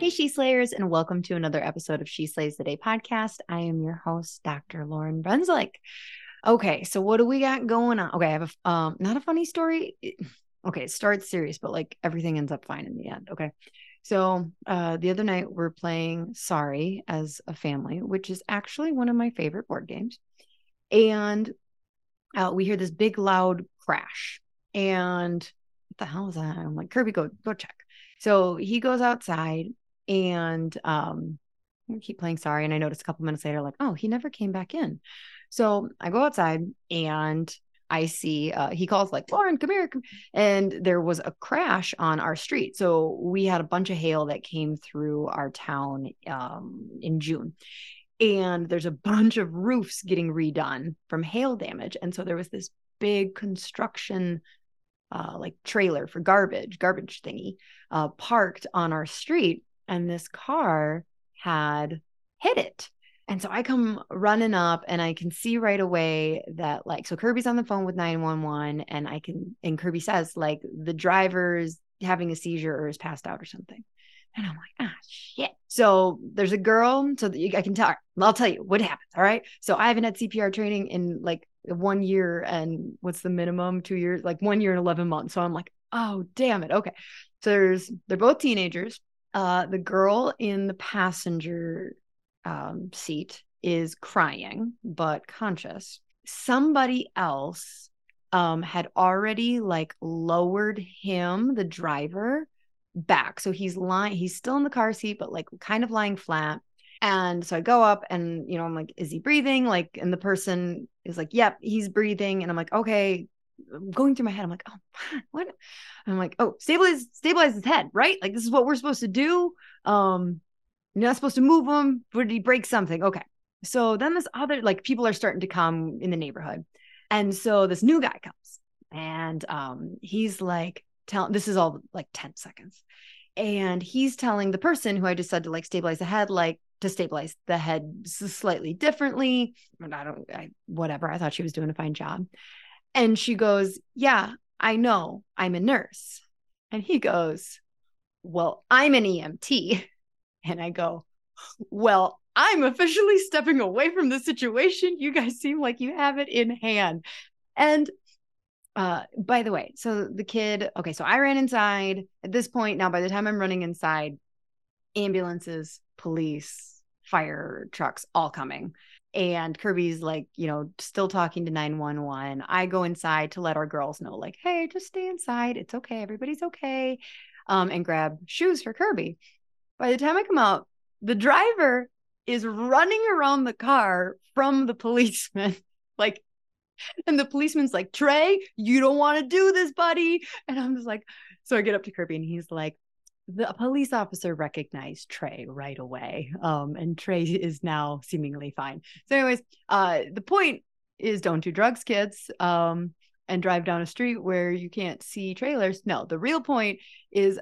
Hey, She Slayers, and welcome to another episode of She Slays the Day podcast. I am your host, Dr. Lauryn Brunswick. Okay, so what do we got going on? Okay, I have a um, not a funny story. Okay, it starts serious, but like everything ends up fine in the end. Okay, so uh, the other night we're playing Sorry as a family, which is actually one of my favorite board games, and uh, we hear this big loud crash, and what the hell is that? I'm like, Kirby, go go check. So he goes outside and um, I keep playing sorry. And I noticed a couple minutes later, like, oh, he never came back in. So I go outside and I see uh, he calls like Lauryn, come here, come. and there was a crash on our street. So we had a bunch of hail that came through our town um, in June, and there's a bunch of roofs getting redone from hail damage. And so there was this big construction uh, like trailer for garbage, garbage thingy, uh, parked on our street and this car had hit it. And so I come running up and I can see right away that like so Kirby's on the phone with 911 and I can and Kirby says like the driver's having a seizure or is passed out or something. And I'm like, ah, shit. So there's a girl. So I can tell. I'll tell you what happens. All right. So I haven't had CPR training in like one year and what's the minimum? Two years, like one year and 11 months. So I'm like, oh, damn it. Okay. So there's, they're both teenagers uh, the girl in the passenger um, seat is crying but conscious. Somebody else um, had already like lowered him, the driver, back. So he's lying, he's still in the car seat, but like kind of lying flat. And so I go up and, you know, I'm like, is he breathing? Like, and the person is like, yep, he's breathing. And I'm like, okay, going through my head. I'm like, oh, what? I'm like, oh, stabilize, stabilize his head, right? Like this is what we're supposed to do. Um, you're not supposed to move him. Did he break something? Okay. So then this other like people are starting to come in the neighborhood, and so this new guy comes, and um, he's like, tell this is all like ten seconds, and he's telling the person who I just said to like stabilize the head, like to stabilize the head slightly differently. I don't, I, whatever. I thought she was doing a fine job. And she goes, Yeah, I know. I'm a nurse. And he goes, Well, I'm an EMT. And I go, Well, I'm officially stepping away from the situation. You guys seem like you have it in hand. And uh by the way, so the kid, okay, so I ran inside. At this point, now by the time I'm running inside, ambulances, police, fire trucks all coming and Kirby's like, you know, still talking to 911. I go inside to let our girls know, like, hey, just stay inside. It's okay. Everybody's okay. Um, and grab shoes for Kirby. By the time I come out, the driver is running around the car from the policeman. like, and the policeman's like, Trey, you don't want to do this, buddy. And I'm just like, so I get up to Kirby and he's like, the police officer recognized Trey right away. Um, and Trey is now seemingly fine. So, anyways, uh, the point is don't do drugs, kids. Um, and drive down a street where you can't see trailers. No, the real point is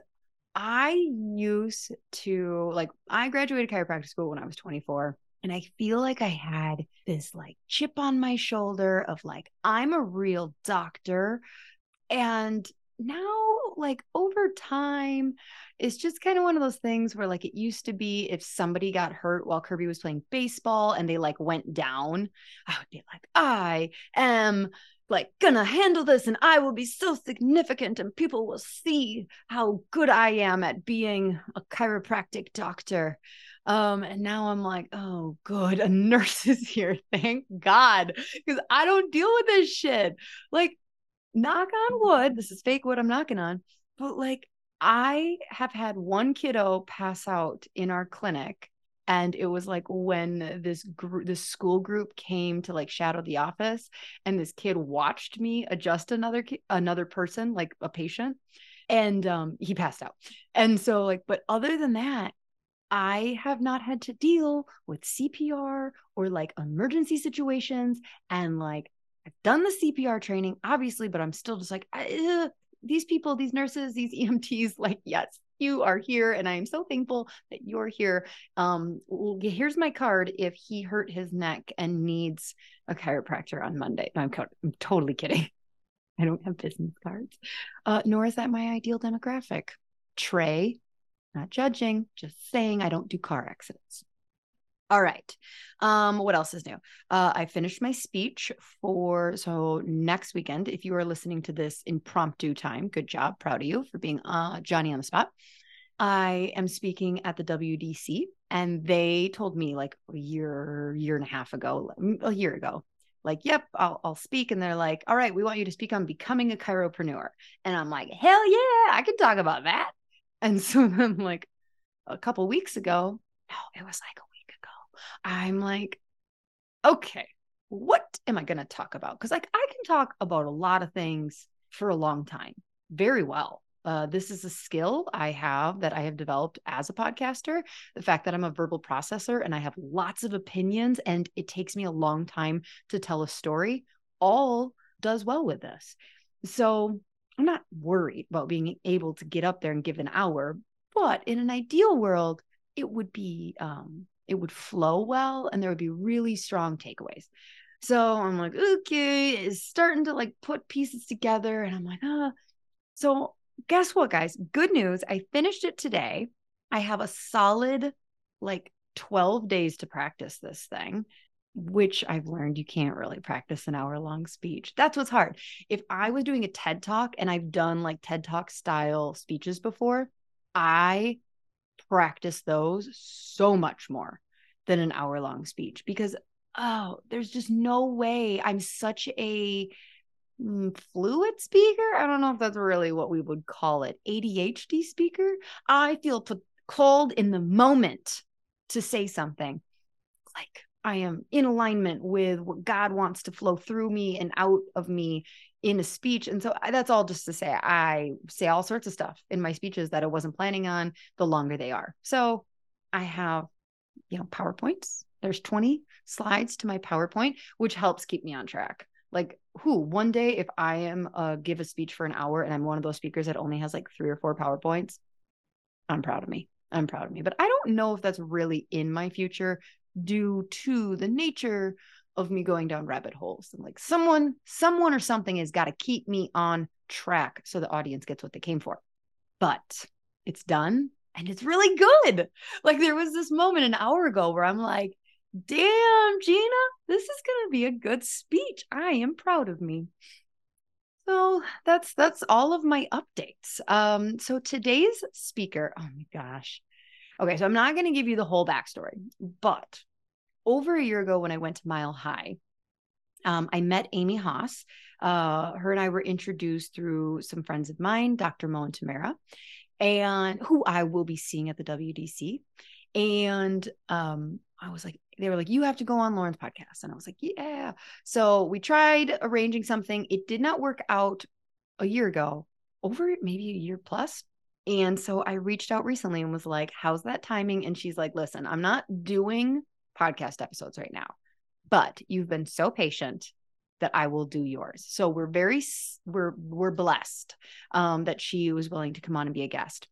I used to like I graduated chiropractic school when I was 24 and I feel like I had this like chip on my shoulder of like I'm a real doctor and now like over time it's just kind of one of those things where like it used to be if somebody got hurt while kirby was playing baseball and they like went down i would be like i am like gonna handle this and i will be so significant and people will see how good i am at being a chiropractic doctor. Um and now i'm like oh good a nurse is here thank god because i don't deal with this shit. Like knock on wood, this is fake wood I'm knocking on, but like I have had one kiddo pass out in our clinic and it was like when this group this school group came to like shadow the office and this kid watched me adjust another ki- another person like a patient and um he passed out. And so like but other than that I have not had to deal with CPR or like emergency situations and like I've done the CPR training, obviously, but I'm still just like, these people, these nurses, these EMTs, like, yes, you are here. And I am so thankful that you're here. Um, here's my card if he hurt his neck and needs a chiropractor on Monday. No, I'm, I'm totally kidding. I don't have business cards, uh, nor is that my ideal demographic. Trey, not judging, just saying I don't do car accidents. All right. Um, what else is new? Uh, I finished my speech for so next weekend. If you are listening to this impromptu time, good job. Proud of you for being uh, Johnny on the spot. I am speaking at the WDC, and they told me like a year, year and a half ago, a year ago, like, yep, I'll, I'll speak. And they're like, all right, we want you to speak on becoming a chiropreneur. And I'm like, hell yeah, I can talk about that. And so then, I'm like, a couple weeks ago, no, it was like I'm like, okay, what am I going to talk about? Because like I can talk about a lot of things for a long time, very well. Uh, this is a skill I have that I have developed as a podcaster. The fact that I'm a verbal processor and I have lots of opinions and it takes me a long time to tell a story, all does well with this. So I'm not worried about being able to get up there and give an hour. But in an ideal world, it would be um, it would flow well and there would be really strong takeaways. So I'm like, okay, it's starting to like put pieces together. And I'm like, ah. So guess what, guys? Good news. I finished it today. I have a solid like 12 days to practice this thing, which I've learned you can't really practice an hour long speech. That's what's hard. If I was doing a TED talk and I've done like TED talk style speeches before, I practice those so much more than an hour long speech because oh there's just no way. I'm such a mm, fluid speaker. I don't know if that's really what we would call it. Adhd speaker? I feel called in the moment to say something. Like i am in alignment with what god wants to flow through me and out of me in a speech. And so that's all just to say I say all sorts of stuff in my speeches that I wasn't planning on the longer they are. So I have, you know, PowerPoints. There's 20 slides to my PowerPoint, which helps keep me on track. Like, who one day, if I am uh, give a speech for an hour and I'm one of those speakers that only has like three or four PowerPoints, I'm proud of me. I'm proud of me. But I don't know if that's really in my future due to the nature of me going down rabbit holes. And like someone someone or something has got to keep me on track so the audience gets what they came for. But it's done and it's really good. Like there was this moment an hour ago where i'm like damn gina this is going to be a good speech. I am proud of me. So that's that's all of my updates. Um so today's speaker oh my gosh. Okay so i'm not going to give you the whole backstory but over a year ago when I went to Mile High, um, I met Amy Haas. Uh, her and I were introduced through some friends of mine, Dr. Mo and Tamara, and who I will be seeing at the WDC. And um, I was like, they were like, you have to go on Lauryn's podcast. And I was like, yeah. So we tried arranging something. It did not work out a year ago, over maybe a year plus. And so I reached out recently and was like, how's that timing? And she's like, listen, I'm not doing podcast episodes right now. But you've been so patient that I will do yours. So we're very we're we're blessed um, that she was willing to come on and be a guest.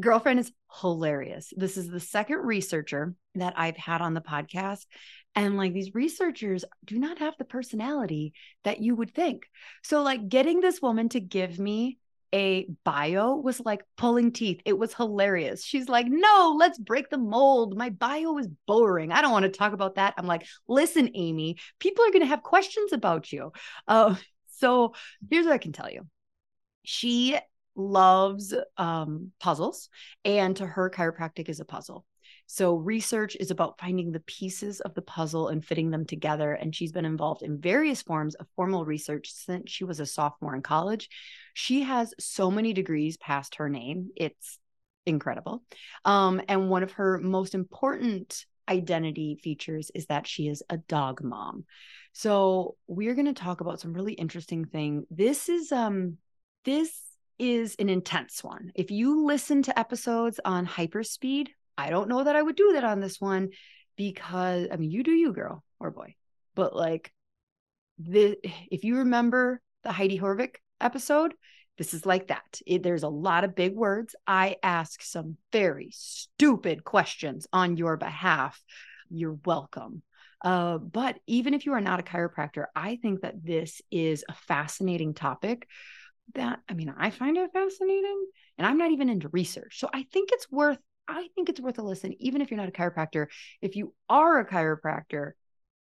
Girlfriend is hilarious. This is the second researcher that I've had on the podcast. And like these researchers do not have the personality that you would think. So, like, getting this woman to give me a bio was like pulling teeth. It was hilarious. She's like, no, let's break the mold. My bio is boring. I don't want to talk about that. I'm like, listen, Amy, people are going to have questions about you. Uh, so here's what I can tell you. She loves um, puzzles, and to her, chiropractic is a puzzle. So, research is about finding the pieces of the puzzle and fitting them together. And she's been involved in various forms of formal research since she was a sophomore in college. She has so many degrees past her name. It's incredible. Um, and one of her most important identity features is that she is a dog mom. So, we're going to talk about some really interesting thing. This is um this is an intense one. If you listen to episodes on hyperspeed, I don't know that I would do that on this one because I mean, you do you, girl or boy. But like the if you remember the Heidi Haavik episode, this is like that. It, there's a lot of big words. I ask some very stupid questions on your behalf. You're welcome. Uh, but even if you are not a chiropractor, I think that this is a fascinating topic that, I mean, I find it fascinating and I'm not even into research. So I think it's worth I think it's worth a listen, even if you're not a chiropractor. If you are a chiropractor,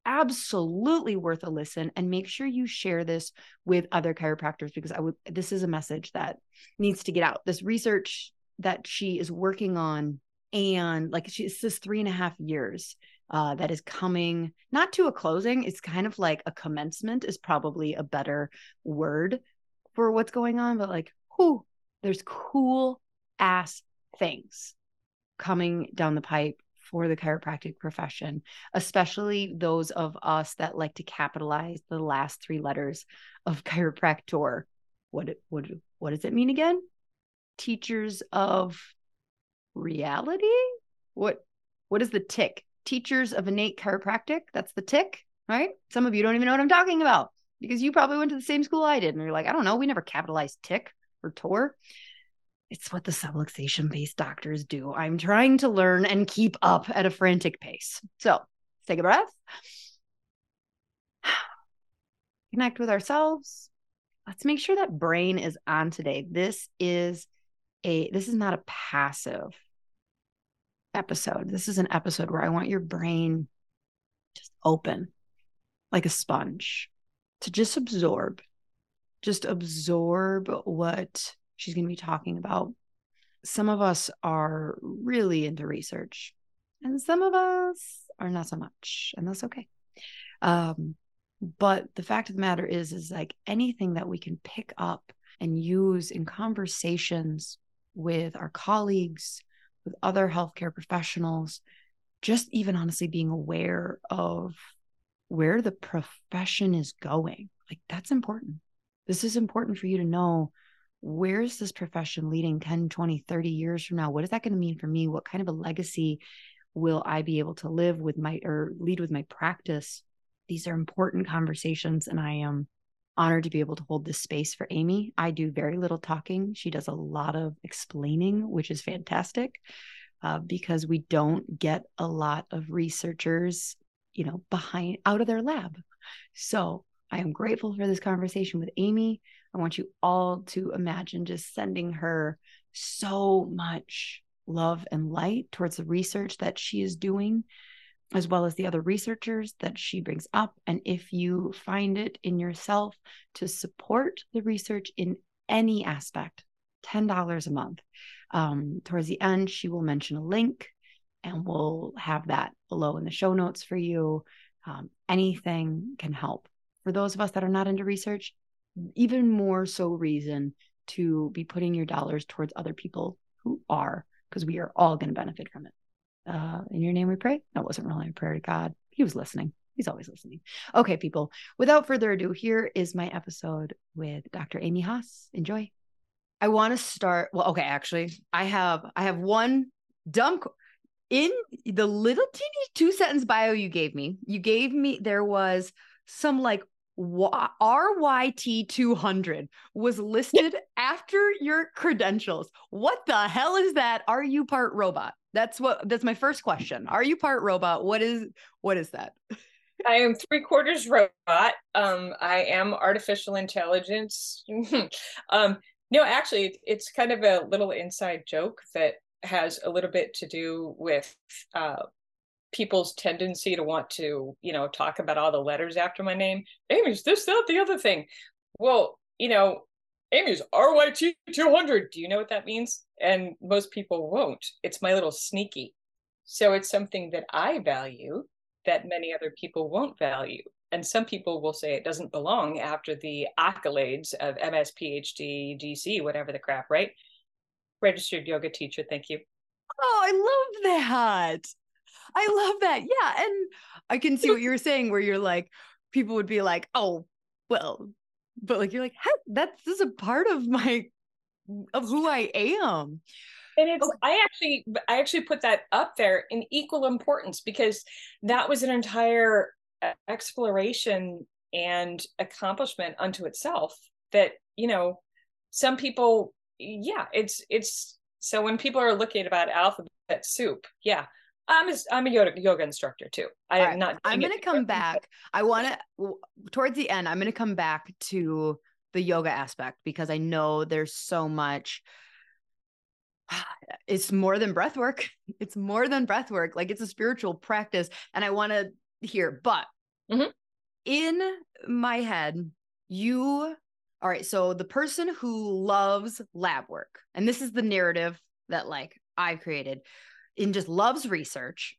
absolutely worth a listen and make sure you share this with other chiropractors because I would this is a message that needs to get out. This research that she is working on and like she this three and a half years uh, that is coming not to a closing it's kind of like a commencement is probably a better word for what's going on but like whoo there's cool ass things coming down the pipe for the chiropractic profession, especially those of us that like to capitalize the last three letters of chiropractor. What what what does it mean again? Teachers of reality? What what is the tick? Teachers of innate chiropractic? That's the tick, right? Some of you don't even know what I'm talking about because you probably went to the same school I did and you're like, I don't know, we never capitalized tick or tor. It's what the subluxation based doctors do. I'm trying to learn and keep up at a frantic pace. So take a breath, connect with ourselves. Let's make sure that brain is on today. This is a this is not a passive episode. This is an episode where I want your brain just open like a sponge to just absorb, just absorb what she's going to be talking about. Some of us are really into research, and some of us are not so much, and that's okay. Um, but the fact of the matter is, is like anything that we can pick up and use in conversations with our colleagues, with other healthcare professionals, just even honestly being aware of where the profession is going. Like that's important. This is important for you to know where's this profession leading 10, 20, 30 years from now? What is that going to mean for me? What kind of a legacy will I be able to live with my or lead with my practice? These are important conversations, and I am honored to be able to hold this space for Amy. I do very little talking. She does a lot of explaining, which is fantastic uh, because we don't get a lot of researchers, you know, behind out of their lab. So I am grateful for this conversation with Amy. I want you all to imagine just sending her so much love and light towards the research that she is doing, as well as the other researchers that she brings up. And if you find it in yourself to support the research in any aspect, $10 a month. Um, towards the end, she will mention a link and we'll have that below in the show notes for you. Um, anything can help. For those of us that are not into research, even more so reason to be putting your dollars towards other people who are, because we are all going to benefit from it. Uh, in your name we pray. That wasn't really a prayer to God. He was listening. He's always listening. Okay, people, without further ado, here is my episode with Dr. Amy Haas. Enjoy. I want to start. Well, okay, actually, I have I have one dumb in the little teeny two sentence bio you gave me. You gave me there was some like RYT200 was listed after your credentials. What the hell is that? Are you part robot? That's what that's my first question. Are you part robot? What is what is that? I am three quarters robot. Um, I am artificial intelligence. um, No, actually, it's kind of a little inside joke that has a little bit to do with uh, people's tendency to want to, you know, talk about all the letters after my name. Amy's this, that, the other thing. Well, you know, Amy's RYT 200. Do you know what that means? And most people won't. It's my little sneaky. So it's something that I value that many other people won't value. And some people will say it doesn't belong after the accolades of MS, PhD, DC, whatever the crap, right? Registered yoga teacher. Thank you. Oh, I love that. I love that. Yeah. And I can see what you were saying, where you're like, people would be like, oh, well, but like you're like, hey, that's this is a part of my of who I am. And it's oh. I actually I actually put that up there in equal importance because that was an entire exploration and accomplishment unto itself that, you know, some people yeah, it's it's so when people are looking about alphabet soup, yeah, I'm a, I'm a yoga, yoga instructor too. I'm right. not. I'm going to come back. I want to towards the end. I'm going to come back to the yoga aspect because I know there's so much. It's more than breath work. It's more than breath work. Like it's a spiritual practice, and I want to hear. But mm-hmm. in my head, you. All right. So the person who loves lab work, and this is the narrative that like I've created and just loves research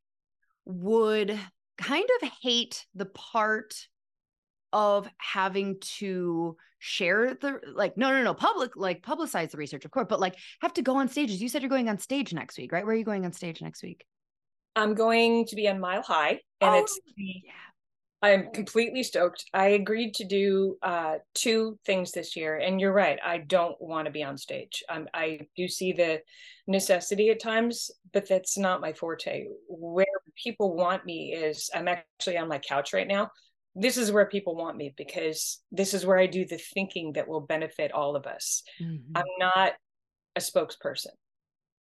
would kind of hate the part of having to share the like no no no public like publicize the research of course but like have to go on stages. You said you're going on stage next week right? Where are you going on stage next week? I'm going to be on mile high and oh, it's yeah I'm completely stoked. I agreed to do uh, two things this year, and you're right. I don't want to be on stage. Um, I do see the necessity at times, but that's not my forte. Where people want me is I'm actually on my couch right now. This is where people want me because this is where I do the thinking that will benefit all of us. Mm-hmm. I'm not a spokesperson.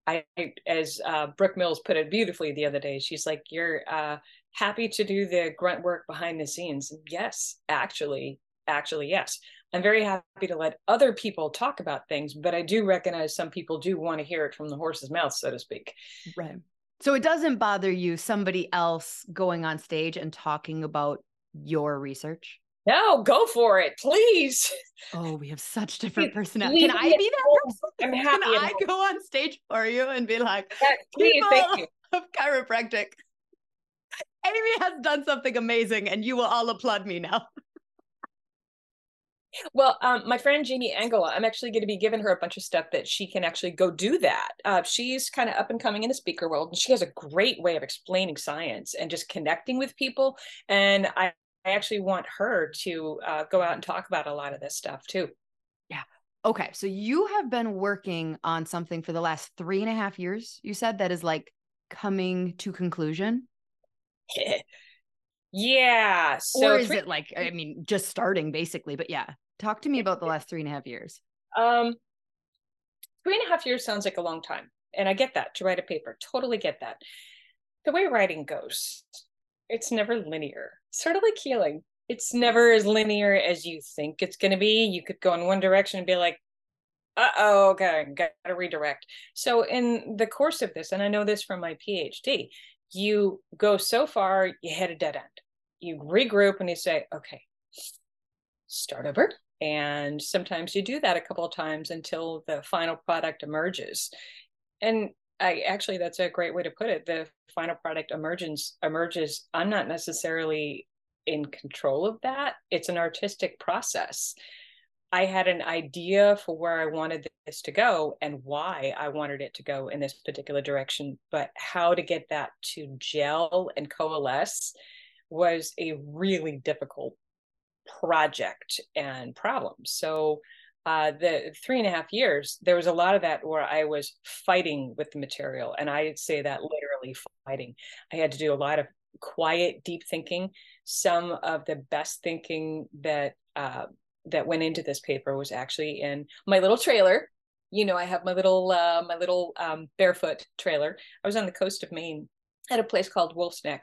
I, as uh, Brooke Mills put it beautifully the other day, she's like, "You're uh, happy to do the grunt work behind the scenes. Yes, actually, actually, yes. I'm very happy to let other people talk about things, but I do recognize some people do want to hear it from the horse's mouth, so to speak. Right. So it doesn't bother you somebody else going on stage and talking about your research? No, go for it, please. Oh, we have such different personalities. Can I be that person? I'm happy. Can I go on stage for you and be like, please, thank you. of chiropractic? Amy has done something amazing, and you will all applaud me now. Well, um, my friend Jamie Angela, I'm actually going to be giving her a bunch of stuff that she can actually go do that. Uh, she's kind of up and coming in the speaker world, and she has a great way of explaining science and just connecting with people. And I, I actually want her to uh, go out and talk about a lot of this stuff too. Yeah. Okay. So you have been working on something for the last three and a half years. You said that is like coming to conclusion. yeah. So or is three- it like I mean just starting basically? But yeah, talk to me about the last three and a half years. Um, three and a half years sounds like a long time, and I get that to write a paper. Totally get that. The way writing goes, it's never linear. Sort of like healing. It's never as linear as you think it's going to be. You could go in one direction and be like, uh oh, okay, got to redirect. So, in the course of this, and I know this from my PhD, you go so far, you hit a dead end. You regroup and you say, okay, start over. And sometimes you do that a couple of times until the final product emerges. And I actually, that's a great way to put it. The final product emerges, emerges. I'm not necessarily in control of that. It's an artistic process. I had an idea for where I wanted this to go and why I wanted it to go in this particular direction, but how to get that to gel and coalesce was a really difficult project and problem. So, uh, the three and a half years, there was a lot of that where I was fighting with the material, and I'd say that literally fighting. I had to do a lot of quiet, deep thinking. Some of the best thinking that uh, that went into this paper was actually in my little trailer. You know, I have my little uh, my little um, barefoot trailer. I was on the coast of Maine at a place called Wolfe's Neck,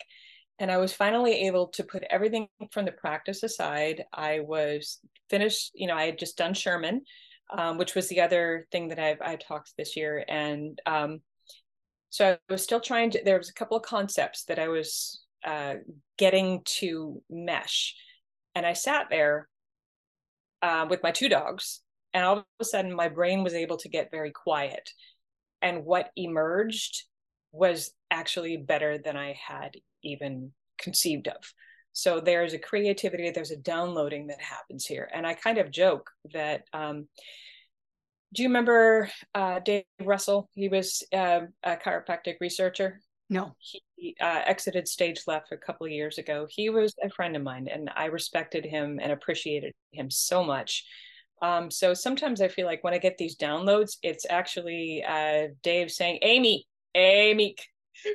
and I was finally able to put everything from the practice aside. I was finished. You know, I had just done Sherman. um, which was the other thing that I've I talked this year. And um, so I was still trying to. There was a couple of concepts that I was uh, getting to mesh, and I sat there uh, with my two dogs, and all of a sudden my brain was able to get very quiet, and what emerged was actually better than I had even conceived of. So there's a creativity, there's a downloading that happens here. And I kind of joke that um, do you remember uh, Dave Russell? He was uh, a chiropractic researcher. No. He uh, exited stage left a couple of years ago. He was a friend of mine, and I respected him and appreciated him so much. Um, so sometimes I feel like when I get these downloads, it's actually uh, Dave saying, Amy, Amy,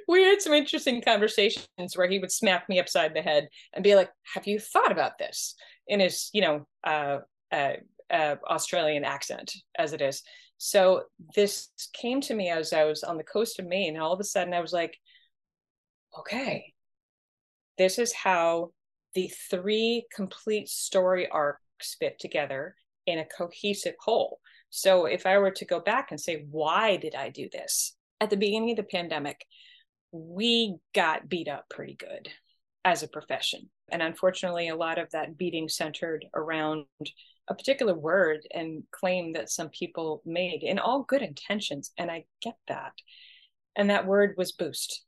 we had some interesting conversations where he would smack me upside the head and be like, "Have you thought about this?" in his, you know, uh, uh, uh, Australian accent as it is. So this came to me as I was on the coast of Maine, and all of a sudden I was like, "Okay, this is how the three complete story arcs fit together in a cohesive whole." So if I were to go back and say, "Why did I do this?" at the beginning of the pandemic, we got beat up pretty good as a profession. And unfortunately, a lot of that beating centered around a particular word and claim that some people made in all good intentions. And I get that. And that word was boost.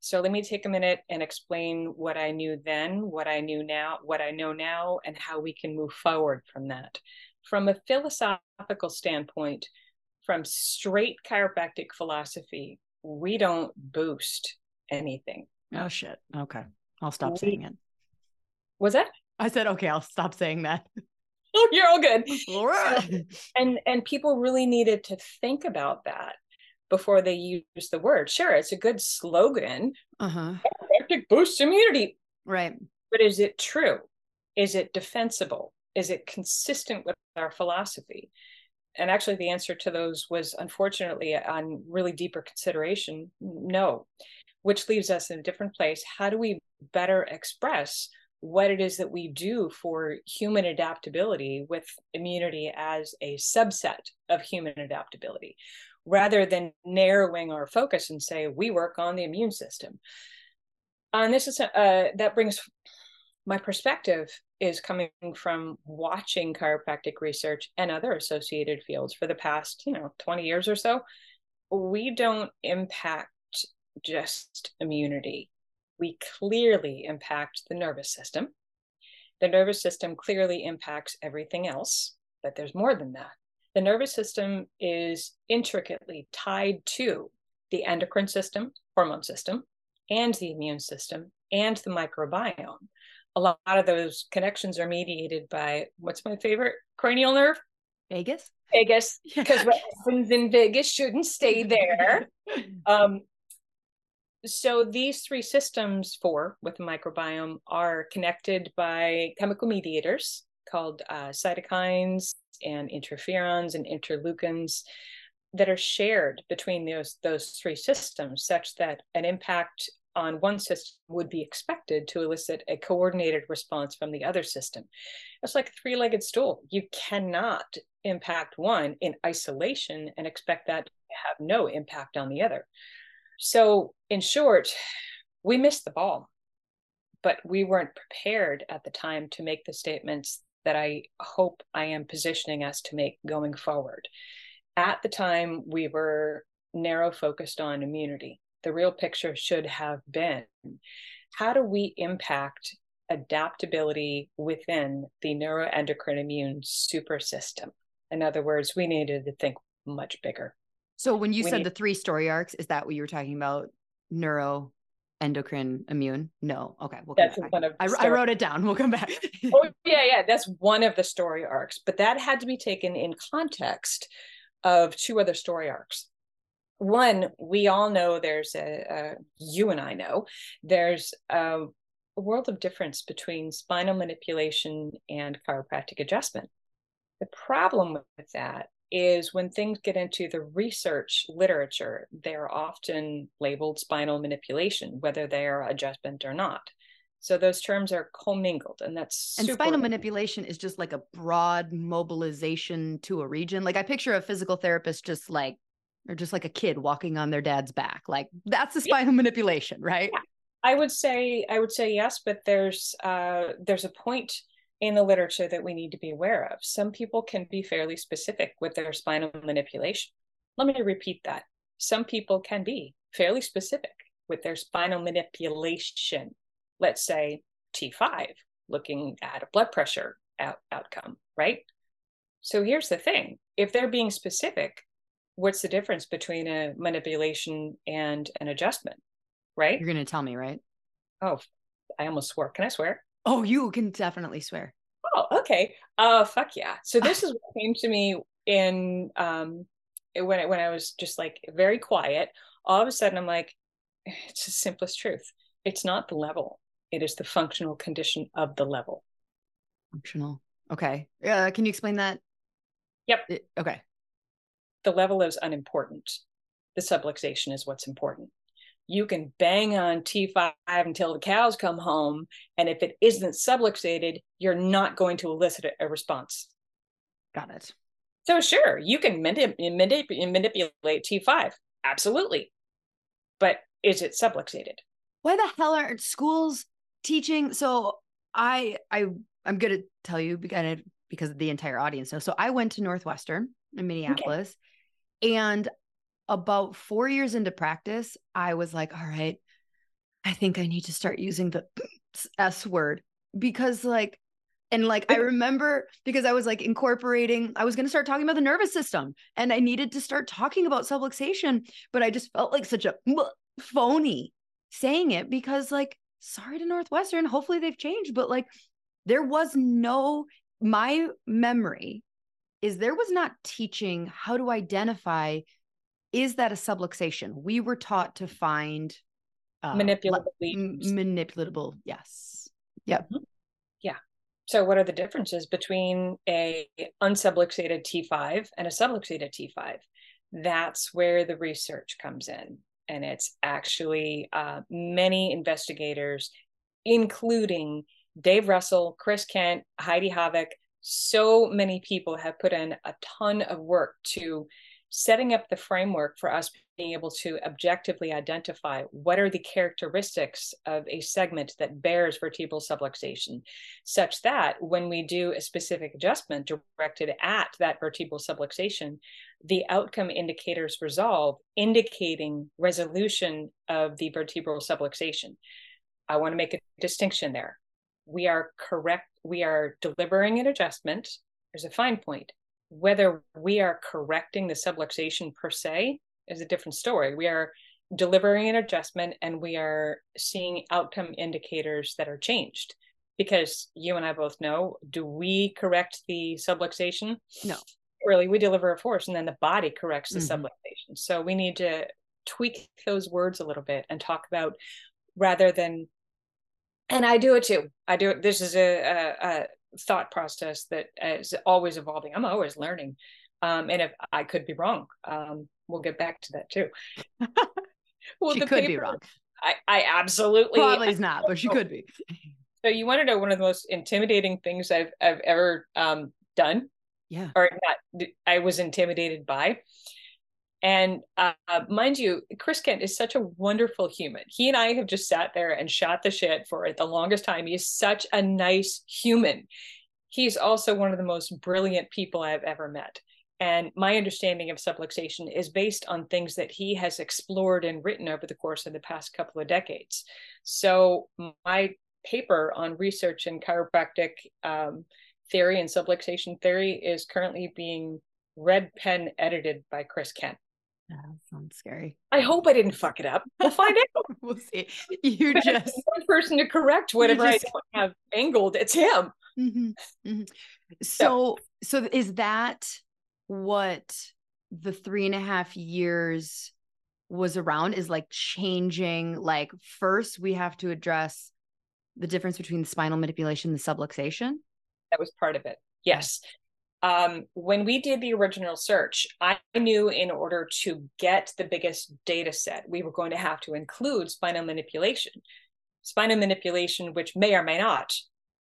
So let me take a minute and explain what I knew then, what I knew now, what I know now, and how we can move forward from that. From a philosophical standpoint, from straight chiropractic philosophy, we don't boost anything. Oh shit. Okay. I'll stop we, saying it. Was that? I said okay, I'll stop saying that. You're all good. All right. and and people really needed to think about that before they use the word. Sure, it's a good slogan. Uh-huh. boost immunity. Right. But is it true? Is it defensible? Is it consistent with our philosophy? and actually the answer to those was unfortunately on really deeper consideration no which leaves us in a different place how do we better express what it is that we do for human adaptability with immunity as a subset of human adaptability rather than narrowing our focus and say we work on the immune system and this is uh, that brings my perspective is coming from watching chiropractic research and other associated fields for the past, you know, 20 years or so. We don't impact just immunity. We clearly impact the nervous system. The nervous system clearly impacts everything else, but there's more than that. The nervous system is intricately tied to the endocrine system, hormone system, and the immune system, and the microbiome a lot of those connections are mediated by what's my favorite cranial nerve? Vagus. Vegas, because what happens in Vegas shouldn't stay there. um, so these three systems, four with the microbiome, are connected by chemical mediators called uh, cytokines and interferons and interleukins that are shared between those those three systems, such that an impact on one system would be expected to elicit a coordinated response from the other system. It's like a three legged stool. You cannot impact one in isolation and expect that to have no impact on the other. So, in short, we missed the ball, but we weren't prepared at the time to make the statements that I hope I am positioning us to make going forward. At the time, we were narrow focused on immunity the real picture should have been how do we impact adaptability within the neuroendocrine immune super system? In other words, we needed to think much bigger. So when you we said need- the three story arcs, is that what you were talking about? Neuro endocrine immune? No. Okay. We'll that's one of I, I, wrote it down. We'll come back. oh yeah, yeah. That's one of the story arcs, but that had to be taken in context of two other story arcs one, we all know there's a, a you and I know there's a, a world of difference between spinal manipulation and chiropractic adjustment. The problem with that is when things get into the research literature, they're often labeled spinal manipulation, whether they are adjustment or not. So those terms are commingled, and that's and spinal manipulation is just like a broad mobilization to a region. Like I picture a physical therapist just like or just like a kid walking on their dad's back. Like that's the spinal yeah. manipulation, right? Yeah. I would say I would say yes, but there's uh there's a point in the literature that we need to be aware of. Some people can be fairly specific with their spinal manipulation. Let me repeat that. Some people can be fairly specific with their spinal manipulation. Let's say T5, looking at a blood pressure out- outcome, right? So here's the thing if they're being specific, what's the difference between a manipulation and an adjustment, right? You're going to tell me, right? Oh, I almost swore. Can I swear? Oh, you can definitely swear. Oh, okay. Uh, fuck yeah. So this is what came to me in um when when I was just like very quiet. All of a sudden, I'm like, it's the simplest truth. It's not the level. It is the functional condition of the level. Functional. Okay. Uh, can you explain that? Yep. It, okay. The level is unimportant. The subluxation is what's important you can bang on T5 until the cows come home. And if it isn't subluxated, you're not going to elicit a response. Got it. So, sure, you can manip- manip- manipulate T5. Absolutely. But is it subluxated? Why the hell aren't schools teaching? So, I, I, I'm going to tell you because, because the entire audience knows. So, I went to Northwestern in Minneapolis. Okay. And about four years into practice, I was like, all right, I think I need to start using the S word. Because, like, and like, I remember because I was like incorporating, I was going to start talking about the nervous system and I needed to start talking about subluxation, but I just felt like such a phony saying it because, like, sorry to Northwestern, hopefully they've changed, but like, there was no, my memory is there was not teaching how to identify is that a subluxation? We were taught to find uh, manipulatable manipulatable. Yes. Yep. Mm-hmm. Yeah. So what are the differences between a unsubluxated T5 and a subluxated T5? That's where the research comes in. And it's actually uh, many investigators, including Dave Russell, Chris Kent, Heidi Haavik, so many people have put in a ton of work to setting up the framework for us being able to objectively identify what are the characteristics of a segment that bears vertebral subluxation, such that when we do a specific adjustment directed at that vertebral subluxation, the outcome indicators resolve, indicating resolution of the vertebral subluxation. I want to make a distinction there. We are correct, we are delivering an adjustment. There's a fine point whether we are correcting the subluxation per se is a different story. We are delivering an adjustment and we are seeing outcome indicators that are changed. Because you and I both know, do we correct the subluxation? No. Really, we deliver a force and then the body corrects the mm-hmm. subluxation. So we need to tweak those words a little bit and talk about rather than and I do it too. I do it. This is a, a, a thought process that is always evolving. I'm always learning. Um, and if I could be wrong, um, we'll get back to that too. well, she could paper, be wrong. I, I absolutely probably is not, but she could be. So you want to know one of the most intimidating things I've I've ever um, done? Yeah. Or not I was intimidated by. And uh, mind you, Chris Kent is such a wonderful human. He and I have just sat there and shot the shit for the longest time. He's such a nice human. He's also one of the most brilliant people I've ever met. And my understanding of subluxation is based on things that he has explored and written over the course of the past couple of decades. So my paper on research in chiropractic um, theory and subluxation theory is currently being red pen edited by Chris Kent. That sounds scary. I hope I didn't fuck it up. We'll find out. we'll see. You just one person to correct whatever just... I don't have angled. It's him. Mm-hmm. Mm-hmm. So, so, so is that what the three and a half years was around? Is like changing. Like first, we have to address the difference between the spinal manipulation and the subluxation. That was part of it. Yes um, when we did the original search, I knew in order to get the biggest data set, we were going to have to include spinal manipulation. spinal manipulation, which may or may not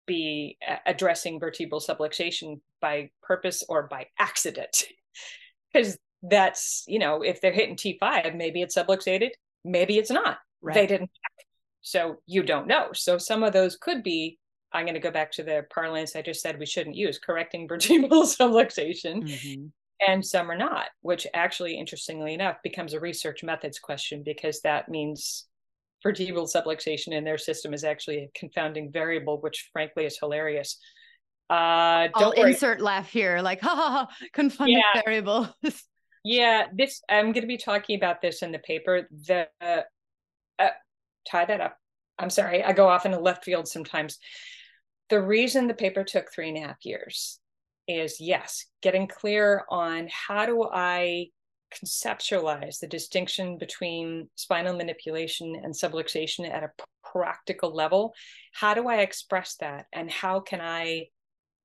be addressing vertebral subluxation by purpose or by accident. Because that's, you know, if they're hitting T5, maybe it's subluxated, maybe it's not. Right. They didn't. So you don't know. So some of those could be, I'm going to go back to the parlance I just said we shouldn't use, correcting vertebral subluxation. Mm-hmm. And some are not, which actually, interestingly enough, becomes a research methods question because that means vertebral subluxation in their system is actually a confounding variable, which frankly is hilarious. Uh, I'll insert laugh here, like ha ha ha, confounding yeah. variable. yeah, this I'm going to be talking about this in the paper. The uh, uh, tie that up. I'm sorry, I go off in a left field sometimes. The reason the paper took three and a half years is yes, getting clear on how do I conceptualize the distinction between spinal manipulation and subluxation at a practical level. How do I express that? And how can I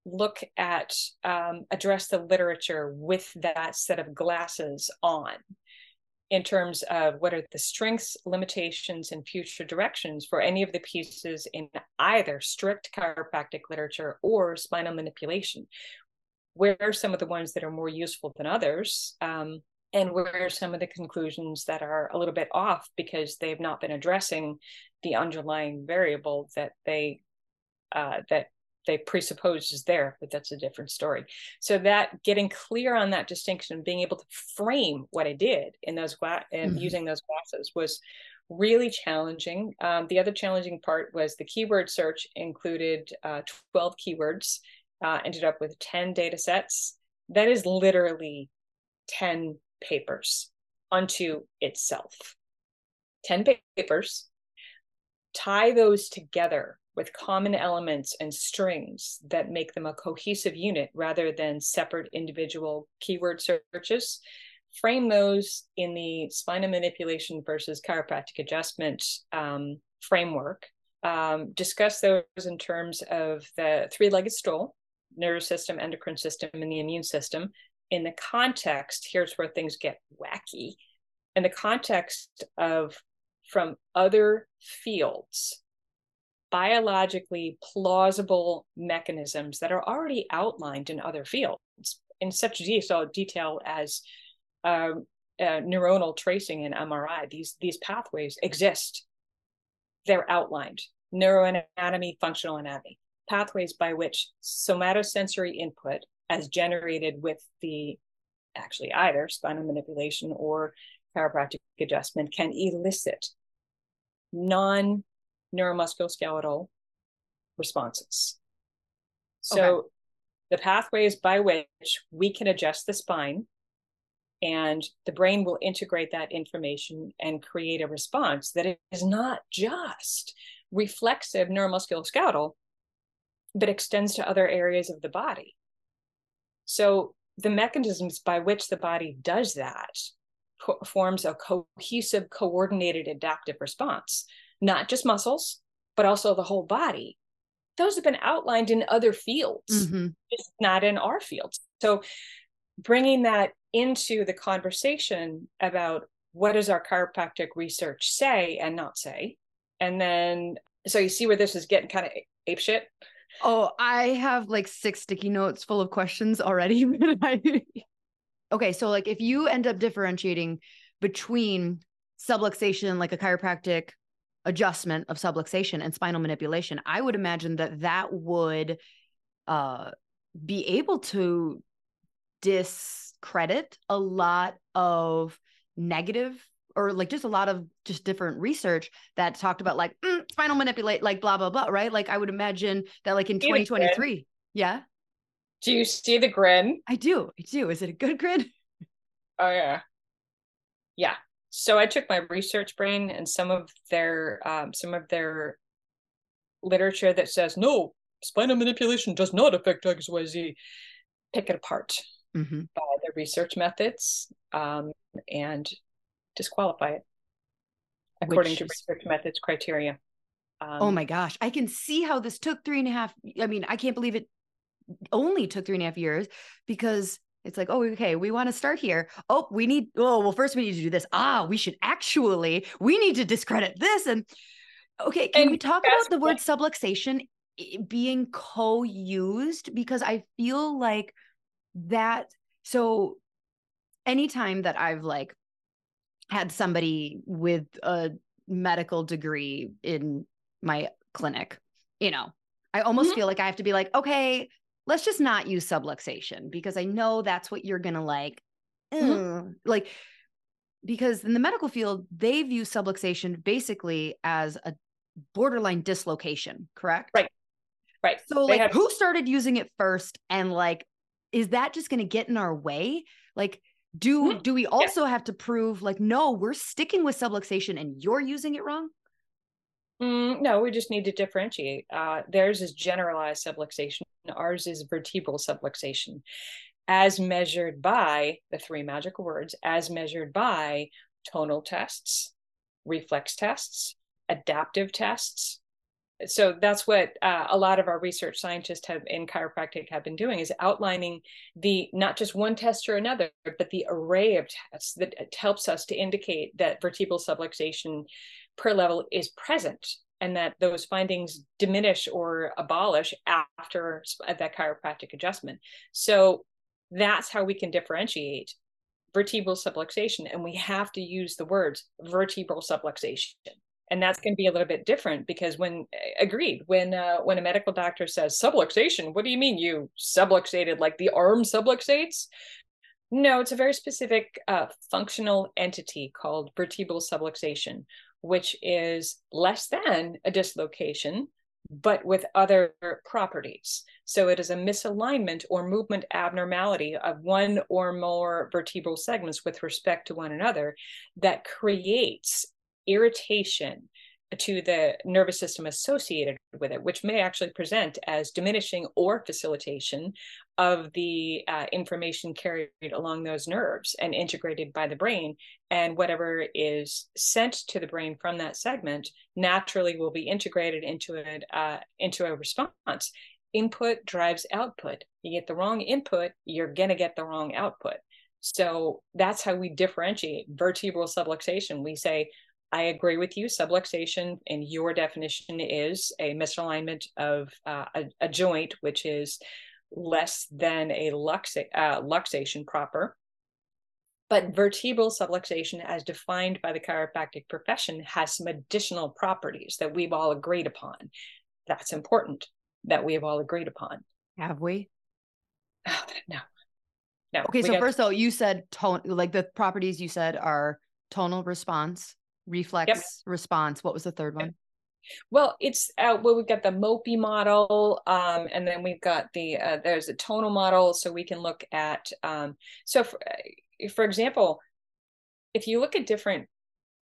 look at, um, address the literature with that set of glasses on? In terms of what are the strengths, limitations, and future directions for any of the pieces in either strict chiropractic literature or spinal manipulation. Where are some of the ones that are more useful than others? Um, and where are some of the conclusions that are a little bit off because they've not been addressing the underlying variable that they uh, that they presuppose is there, but that's a different story. So that getting clear on that distinction, and being able to frame what I did in those gla- and mm-hmm. using those glasses was really challenging. Um, the other challenging part was the keyword search included uh, 12 keywords, uh, ended up with 10 data sets. That is literally 10 papers unto itself. 10 papers, tie those together with common elements and strings that make them a cohesive unit rather than separate individual keyword searches. Frame those in the spinal manipulation versus chiropractic adjustment um, framework. Um, discuss those in terms of the three legged stool, nervous system, endocrine system, and the immune system, in the context, here's where things get wacky. In the context of from other fields, biologically plausible mechanisms that are already outlined in other fields in such detail as uh, uh, neuronal tracing and MRI. These these pathways exist. They're outlined. Neuroanatomy, functional anatomy, pathways by which somatosensory input as generated with the actually either spinal manipulation or chiropractic adjustment can elicit non neuromusculoskeletal responses. So okay. the pathways by which we can adjust the spine and the brain will integrate that information and create a response that is not just reflexive neuromusculoskeletal, but extends to other areas of the body. So the mechanisms by which the body does that co- forms a cohesive, coordinated adaptive response, not just muscles, but also the whole body. Those have been outlined in other fields, mm-hmm. just not in our fields. So bringing that into the conversation about what does our chiropractic research say and not say, and then so you see where this is getting kind of ape shit Oh, I have like six sticky notes full of questions already. okay, so like if you end up differentiating between subluxation, like a chiropractic adjustment of subluxation and spinal manipulation, I would imagine that that would uh, be able to discredit a lot of negative or like just a lot of just different research that talked about like mm, spinal manipulate like blah blah blah right? Like i would imagine that like in 2023 yeah? Do you see the grin? I do i do. Is it a good grin? Oh yeah. Yeah so i took my research brain and some of their um, some of their literature that says no spinal manipulation does not affect xyz pick it apart mm-hmm. by their research methods um, and disqualify it according Which to research methods criteria. Um, oh my gosh. I can see how this took three and a half. I mean, I can't believe it only took three and a half years because it's like, oh, okay, we want to start here. Oh, we need, oh, well, first we need to do this. Ah, we should actually, we need to discredit this. And Okay, can And we talk about the word subluxation being co-used because I feel like that so anytime that I've like had somebody with a medical degree in my clinic, you know, I almost Mhm. feel like I have to be like, okay, let's just not use subluxation because I know that's what you're gonna like. Mhm. Like because in the medical field, they view subluxation basically as a borderline dislocation, correct? Right. Right. So They like had- who started using it first and like is that just going to get in our way? Like do Mhm. do we also have to prove like no, we're sticking with subluxation and you're using it wrong? Mm, no, we just need to differentiate. Uh, theirs is generalized subluxation. Ours is vertebral subluxation, as measured by the three magical words, as measured by tonal tests, reflex tests, adaptive tests. So that's what uh, a lot of our research scientists have in chiropractic have been doing is outlining the not just one test or another, but the array of tests that helps us to indicate that vertebral subluxation per level is present and that those findings diminish or abolish after that chiropractic adjustment. So that's how we can differentiate vertebral subluxation. And we have to use the words vertebral subluxation. And that's going to be a little bit different because when agreed, when uh, when a medical doctor says subluxation, what do you mean you subluxated like the arm subluxates? No, it's a very specific uh, functional entity called vertebral subluxation, which is less than a dislocation, but with other properties. So it is a misalignment or movement abnormality of one or more vertebral segments with respect to one another that creates irritation to the nervous system associated with it, which may actually present as diminishing or facilitation of the uh, information carried along those nerves and integrated by the brain. And whatever is sent to the brain from that segment naturally will be integrated into it uh, into a response. Input drives output. You get the wrong input, you're going to get the wrong output. So that's how we differentiate vertebral subluxation. We say, I agree with you. Subluxation, in your definition, is a misalignment of uh, a, a, joint, which is less than a luxa- uh, luxation proper. But vertebral subluxation, as defined by the chiropractic profession, has some additional properties that we've all agreed upon. That's important that we have all agreed upon. Have we? no. No. Okay, so first though, you said tone like the properties you said are tonal response, reflex yep. response. What was the third one? Well, it's uh, well, we've got the MOPI model, um, and then we've got the uh, there's a tonal model, so we can look at. Um, so, for, for example, if you look at different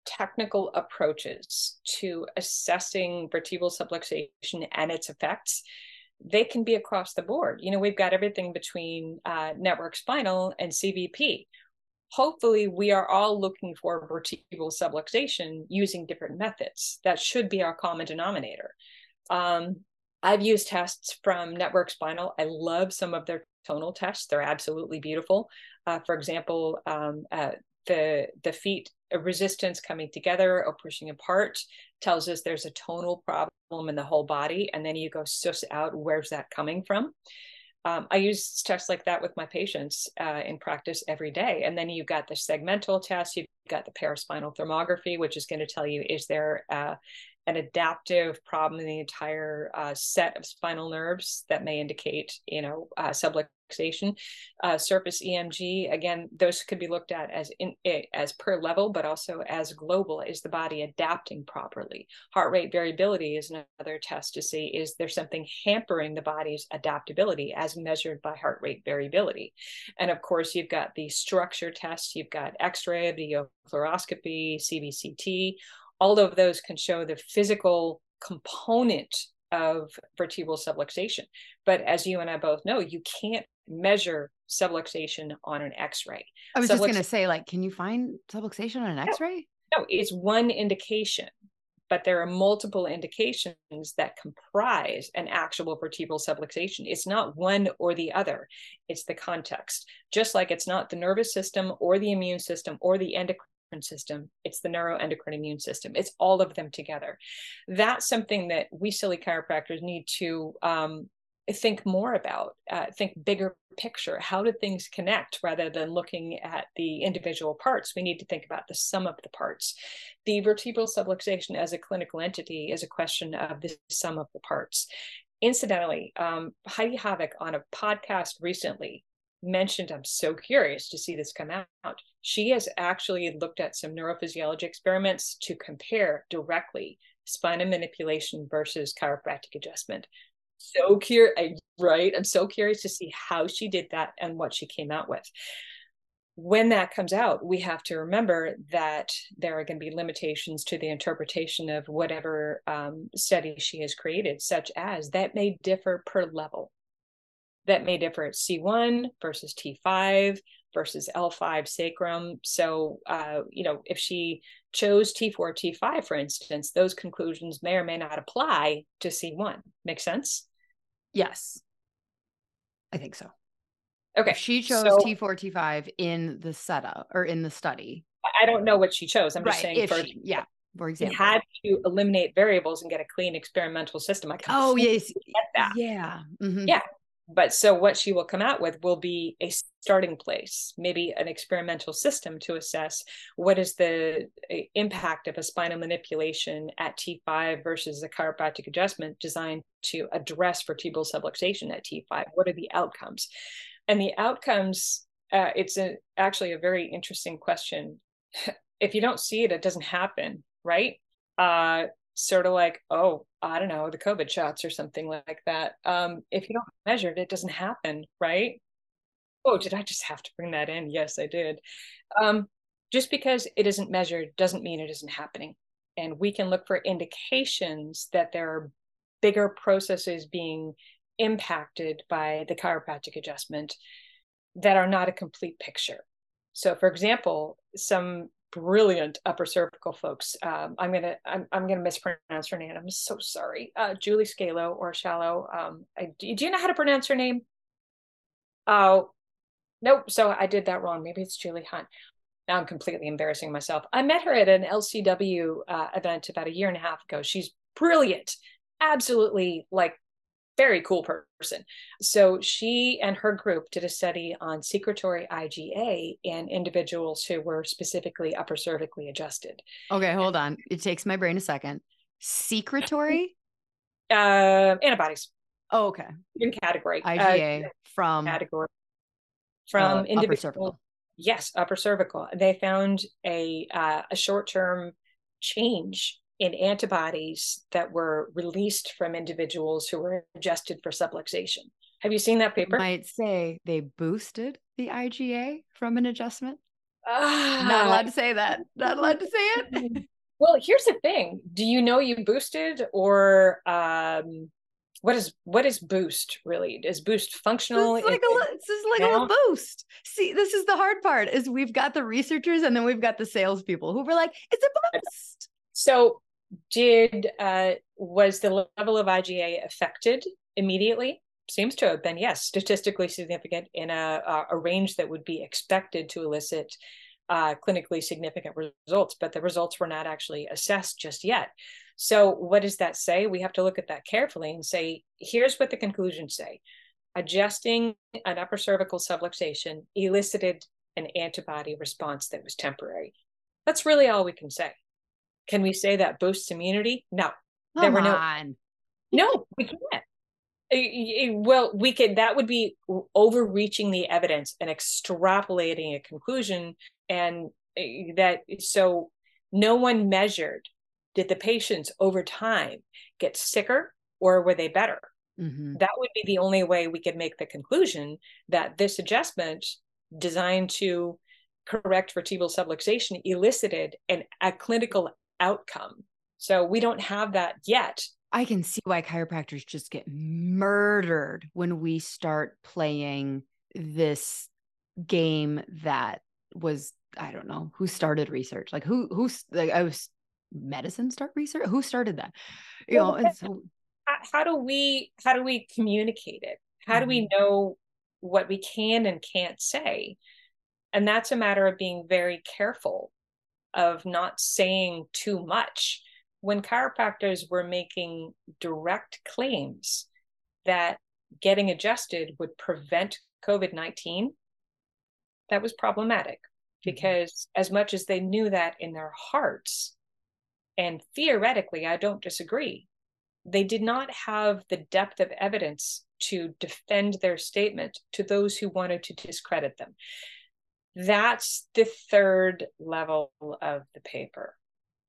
technical approaches to assessing vertebral subluxation and its effects, they can be across the board. You know, we've got everything between uh, network spinal and CBP hopefully we are all looking for vertebral subluxation using different methods. That should be our common denominator. Um, I've used tests from Network Spinal. I love some of their tonal tests. They're absolutely beautiful. Uh, for example, um, uh, the the feet resistance coming together or pushing apart tells us there's a tonal problem in the whole body, and then you go suss out where's that coming from um, I use tests like that with my patients uh, in practice every day. And then you've got the segmental test, you've got the paraspinal thermography, which is going to tell you is there uh, an adaptive problem in the entire uh, set of spinal nerves that may indicate, you know, uh, subluxation. Uh, surface EMG, again, those could be looked at as in, as per level, but also as global. Is the body adapting properly? Heart rate variability is another test to see is there something hampering the body's adaptability as measured by heart rate variability. And of course, you've got the structure tests, you've got X-ray, video fluoroscopy, CBCT, all of those can show the physical component of vertebral subluxation. But as you and I both know, you can't measure subluxation on an x-ray. I was Sublux- just going to say like can you find subluxation on an x-ray? No, it's one indication. But there are multiple indications that comprise an actual vertebral subluxation. It's not one or the other, it's the context. Just like it's not the nervous system or the immune system or the endocrine system, it's the neuroendocrine immune system, it's all of them together. That's something that we silly chiropractors need to um, think more about, uh, think bigger picture. How do things connect rather than looking at the individual parts? We need to think about the sum of the parts. The vertebral subluxation as a clinical entity is a question of the sum of the parts. Incidentally, um, Heidi Haavik on a podcast recently mentioned, I'm so curious to see this come out. She has actually looked at some neurophysiology experiments to compare directly spinal manipulation versus chiropractic adjustment. So curious, right? I'm so curious to see how she did that and what she came out with. When that comes out, we have to remember that there are going to be limitations to the interpretation of whatever um, study she has created, such as that may differ per level that may differ at C1 versus T5 versus L5 sacrum. So, uh, you know, if she chose T4, T5, for instance, those conclusions may or may not apply to C1. Make sense? Yes. I think so. Okay. If she chose so, T4, T5 in the setup or in the study. I don't know what she chose. I'm right, just saying, for, she, yeah, for example, had to eliminate variables and get a clean experimental system. I oh yes, get that. Yeah, mm-hmm. yeah but so what she will come out with will be a starting place maybe an experimental system to assess what is the impact of a spinal manipulation at t5 versus a chiropractic adjustment designed to address vertebral subluxation at t5 what are the outcomes? And the outcomes uh, it's a, actually a very interesting question. If you don't see it it doesn't happen right? Uh, sort of like, oh, I don't know, the COVID shots or something like that. Um, if you don't measure it, it doesn't happen, right? Oh, did I just have to bring that in? Yes, I did. Um, just because it isn't measured doesn't mean it isn't happening. And we can look for indications that there are bigger processes being impacted by the chiropractic adjustment that are not a complete picture. So, for example, some brilliant upper cervical folks. Um, I'm gonna I'm, I'm gonna mispronounce her name. I'm so sorry. Uh, Julie Scalo or Shallow. Um, I, do you know how to pronounce her name? Oh, nope. So I did that wrong. Maybe it's Julie Hunt. Now I'm completely embarrassing myself. I met her at an LCW uh, event about a year and a half ago. She's brilliant, absolutely like very cool person. So she and her group did a study on secretory IgA in individuals who were specifically upper cervically adjusted. Okay, hold on. It takes my brain a second. Secretory? Uh, antibodies. Oh, okay. In category. IgA uh, from category. From uh, individual. Upper cervical. Yes, upper cervical. They found a uh, a short term change in antibodies that were released from individuals who were adjusted for subluxation. Have you seen that paper? I might say they boosted the IgA from an adjustment. Ah. Not allowed to say that. Not allowed to say it. well, here's the thing. Do you know you boosted or um what is what is boost really? Is boost functional? Is like, a, this is like a little boost. See, this is the hard part is we've got the researchers and then we've got the salespeople who were like, it's a boost. So did uh, was the level of IgA affected immediately? Seems to have been yes, statistically significant in a a range that would be expected to elicit uh, clinically significant results, but the results were not actually assessed just yet. So, what does that say? We have to look at that carefully and say, here's what the conclusions say. Adjusting an upper cervical subluxation elicited an antibody response that was temporary. That's really all we can say. Can we say that boosts immunity? No. Come there were no. On. No, we can't. Well, we could. That would be overreaching the evidence and extrapolating a conclusion, and eh, that so no one measured did the patients over time get sicker or were they better. Mm-hmm. That would be the only way we could make the conclusion that this adjustment designed to correct vertebral subluxation elicited an, a clinical outcome. So we don't have that yet. I can see why chiropractors just get murdered when we start playing this game that was I don't know who started research. Like who who's like I was medicine start research? Who started that? You well, know, so how do we how do we communicate it? How do we mm-hmm. know what we can and can't say? And that's a matter of being very careful of not saying too much when chiropractors were making direct claims that getting adjusted would prevent COVID 19, that was problematic mm-hmm. because, as much as they knew that in their hearts, and theoretically, I don't disagree, they did not have the depth of evidence to defend their statement to those who wanted to discredit them. That's the third level of the paper.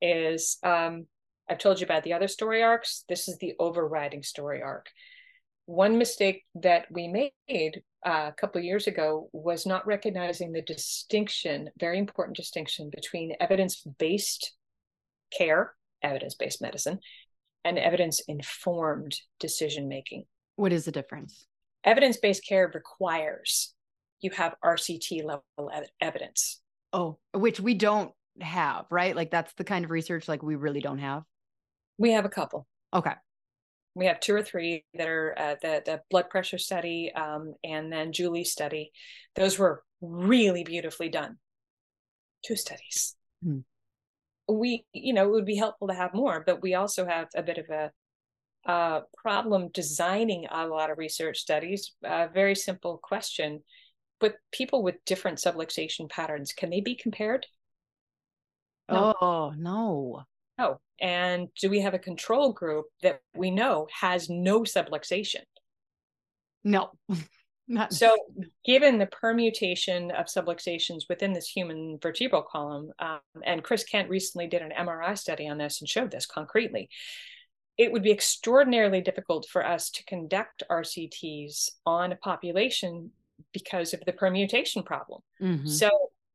Is um, I've told you about the other story arcs. This is the overriding story arc. One mistake that we made uh, a couple of years ago was not recognizing the distinction, very important distinction between evidence-based care, evidence-based medicine, and evidence-informed decision making. What is the difference? Evidence-based care requires you have RCT level evidence. Oh, which we don't have, right? Like that's the kind of research like we really don't have. We have a couple. Okay. We have two or three that are uh, the the blood pressure study um, and then Julie's study. Those were really beautifully done. Two studies. Hmm. We, you know, it would be helpful to have more, but we also have a bit of a uh, problem designing a lot of research studies. A very simple question: But people with different subluxation patterns, can they be compared? No. Oh no. Oh, and do we have a control group that we know has no subluxation? No. Not so, given the permutation of subluxations within this human vertebral column, um, and Chris Kent recently did an MRI study on this and showed this concretely, it would be extraordinarily difficult for us to conduct RCTs on a population because of the permutation problem. Mm-hmm. So,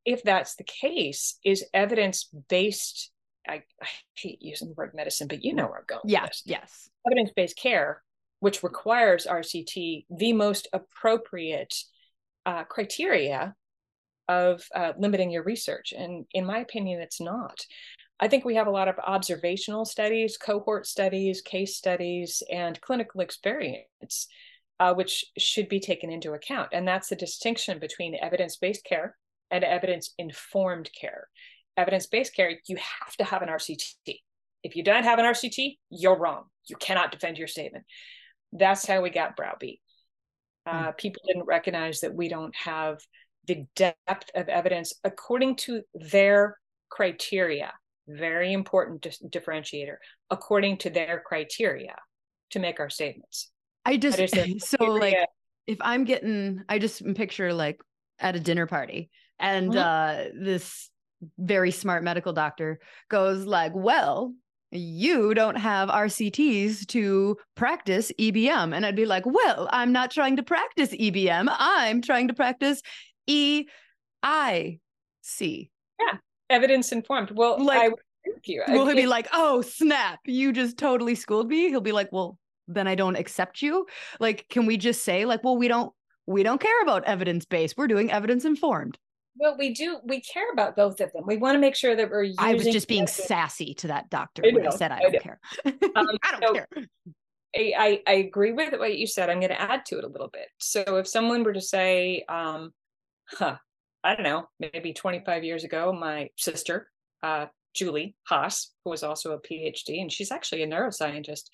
if that's the case, is evidence based I, I, hate using the word medicine, but you know where I'm going. Yes, yes. Evidence based care, which requires RCT, the most appropriate uh, criteria of uh, limiting your research. And in my opinion, it's not. I think we have a lot of observational studies, cohort studies, case studies, and clinical experience, uh, which should be taken into account. And that's the distinction between evidence based care and evidence informed care evidence-based care, you have to have an RCT. If you don't have an RCT, you're wrong. You cannot defend your statement. That's how we got browbeat. Uh, mm. People didn't recognize that we don't have the depth of evidence according to their criteria. Very important differentiator. According to their criteria to make our statements. I just so like if I'm getting, I just picture like at a dinner party and mm-hmm. uh this very smart medical doctor goes like, well, you don't have RCTs to practice EBM. And I'd be like, well, I'm not trying to practice EBM. I'm trying to practice E I EIC. Yeah, evidence informed. Well, like, I with you. Will he be like, oh, snap, you just totally schooled me? He'll be like, well, then I don't accept you. Like, can we just say, like, well, we don't we don't care about evidence based. We're doing evidence informed. Well, we do. We care about both of them. We want to make sure that we're. Using I was just being sassy to that doctor I when I said I, I don't care. Um, I don't so care. I, I agree with what you said. I'm going to add to it a little bit. So if someone were to say, um, huh, I don't know, maybe 25 years ago, my sister, uh, Julie Haas, who was also a PhD, and she's actually a neuroscientist.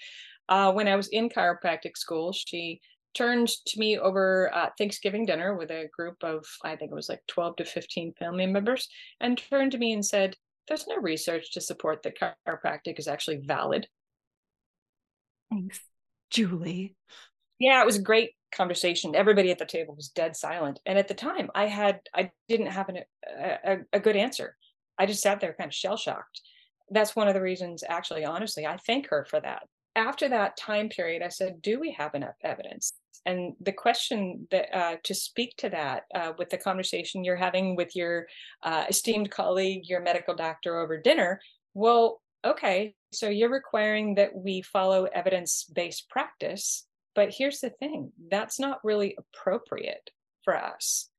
Uh, when I was in chiropractic school, she turned to me over uh, Thanksgiving dinner with a group of, I think it was like 12 to 15 family members, and turned to me and said, There's no research to support that chiropractic is actually valid. Thanks, Julie. Yeah, it was a great conversation. Everybody at the table was dead silent. And at the time, I had, I didn't have an, a, a good answer. I just sat there kind of shell shocked. That's one of the reasons, actually, honestly, I thank her for that after that time period, I said, Do we have enough evidence? And the question that uh, to speak to that uh, with the conversation you're having with your uh, esteemed colleague, your medical doctor over dinner, well, okay, so you're requiring that we follow evidence based practice. But here's the thing that's not really appropriate for us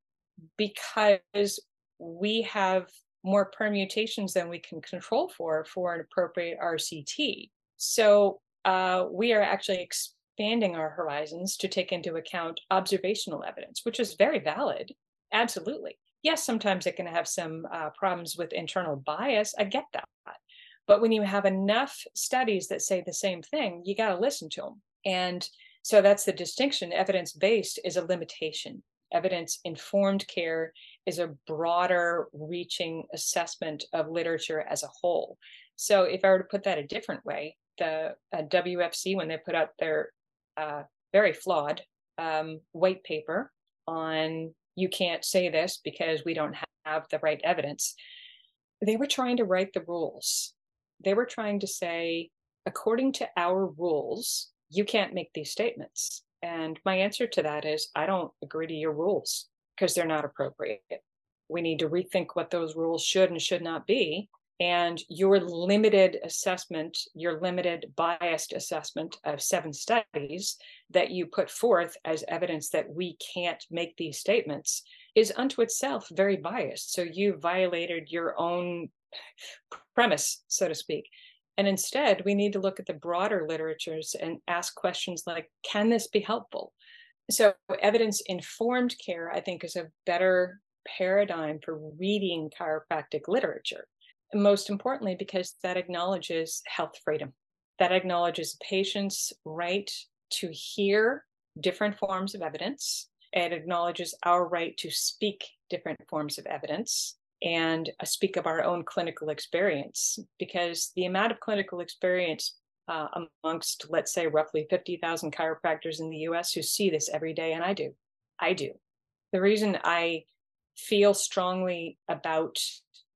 because we have more permutations than we can control for for an appropriate RCT. So uh, we are actually expanding our horizons to take into account observational evidence, which is very valid, absolutely. Yes, sometimes it can have some uh, problems with internal bias. I get that. But when you have enough studies that say the same thing, you got to listen to them. And so that's the distinction. Evidence based is a limitation. Evidence informed care is a broader reaching assessment of literature as a whole. So if I were to put that a different way, the uh, WFC, when they put out their uh, very flawed um, white paper on you can't say this because we don't have the right evidence, they were trying to write the rules. They were trying to say, according to our rules, you can't make these statements. And my answer to that is, I don't agree to your rules because they're not appropriate. We need to rethink what those rules should and should not be and your limited assessment, your limited biased assessment of seven studies that you put forth as evidence that we can't make these statements is unto itself very biased. So you violated your own premise, so to speak. And instead, we need to look at the broader literatures and ask questions like can this be helpful? So, evidence informed care, I think, is a better paradigm for reading chiropractic literature most importantly, because that acknowledges health freedom, that acknowledges patients' right to hear different forms of evidence. It acknowledges our right to speak different forms of evidence and uh, speak of our own clinical experience, because the amount of clinical experience uh, amongst, let's say, roughly 50,000 chiropractors in the US who see this every day, and I do, I do. The reason I feel strongly about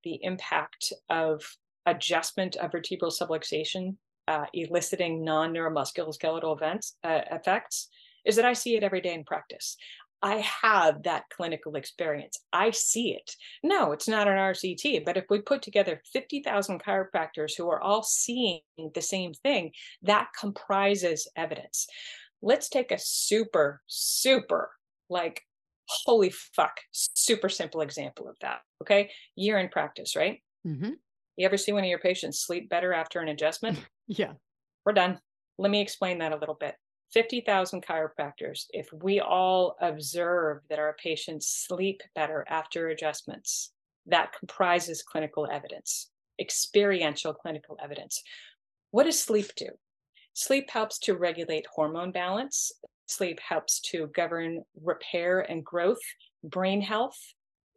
the impact of adjustment of vertebral subluxation uh, eliciting non-neuromusculoskeletal events uh, effects is that I see it every day in practice. I have that clinical experience. I see it. No, it's not an RCT, but if we put together 50,000 chiropractors who are all seeing the same thing, that comprises evidence. Let's take a super, super like holy fuck, super simple example of that. Okay. Year in practice, right? Mm-hmm. You ever see one of your patients sleep better after an adjustment? yeah. We're done. Let me explain that a little bit. 50,000 chiropractors, if we all observe that our patients sleep better after adjustments, that comprises clinical evidence, experiential clinical evidence. What does sleep do? Sleep helps to regulate hormone balance, Sleep helps to govern repair and growth, brain health.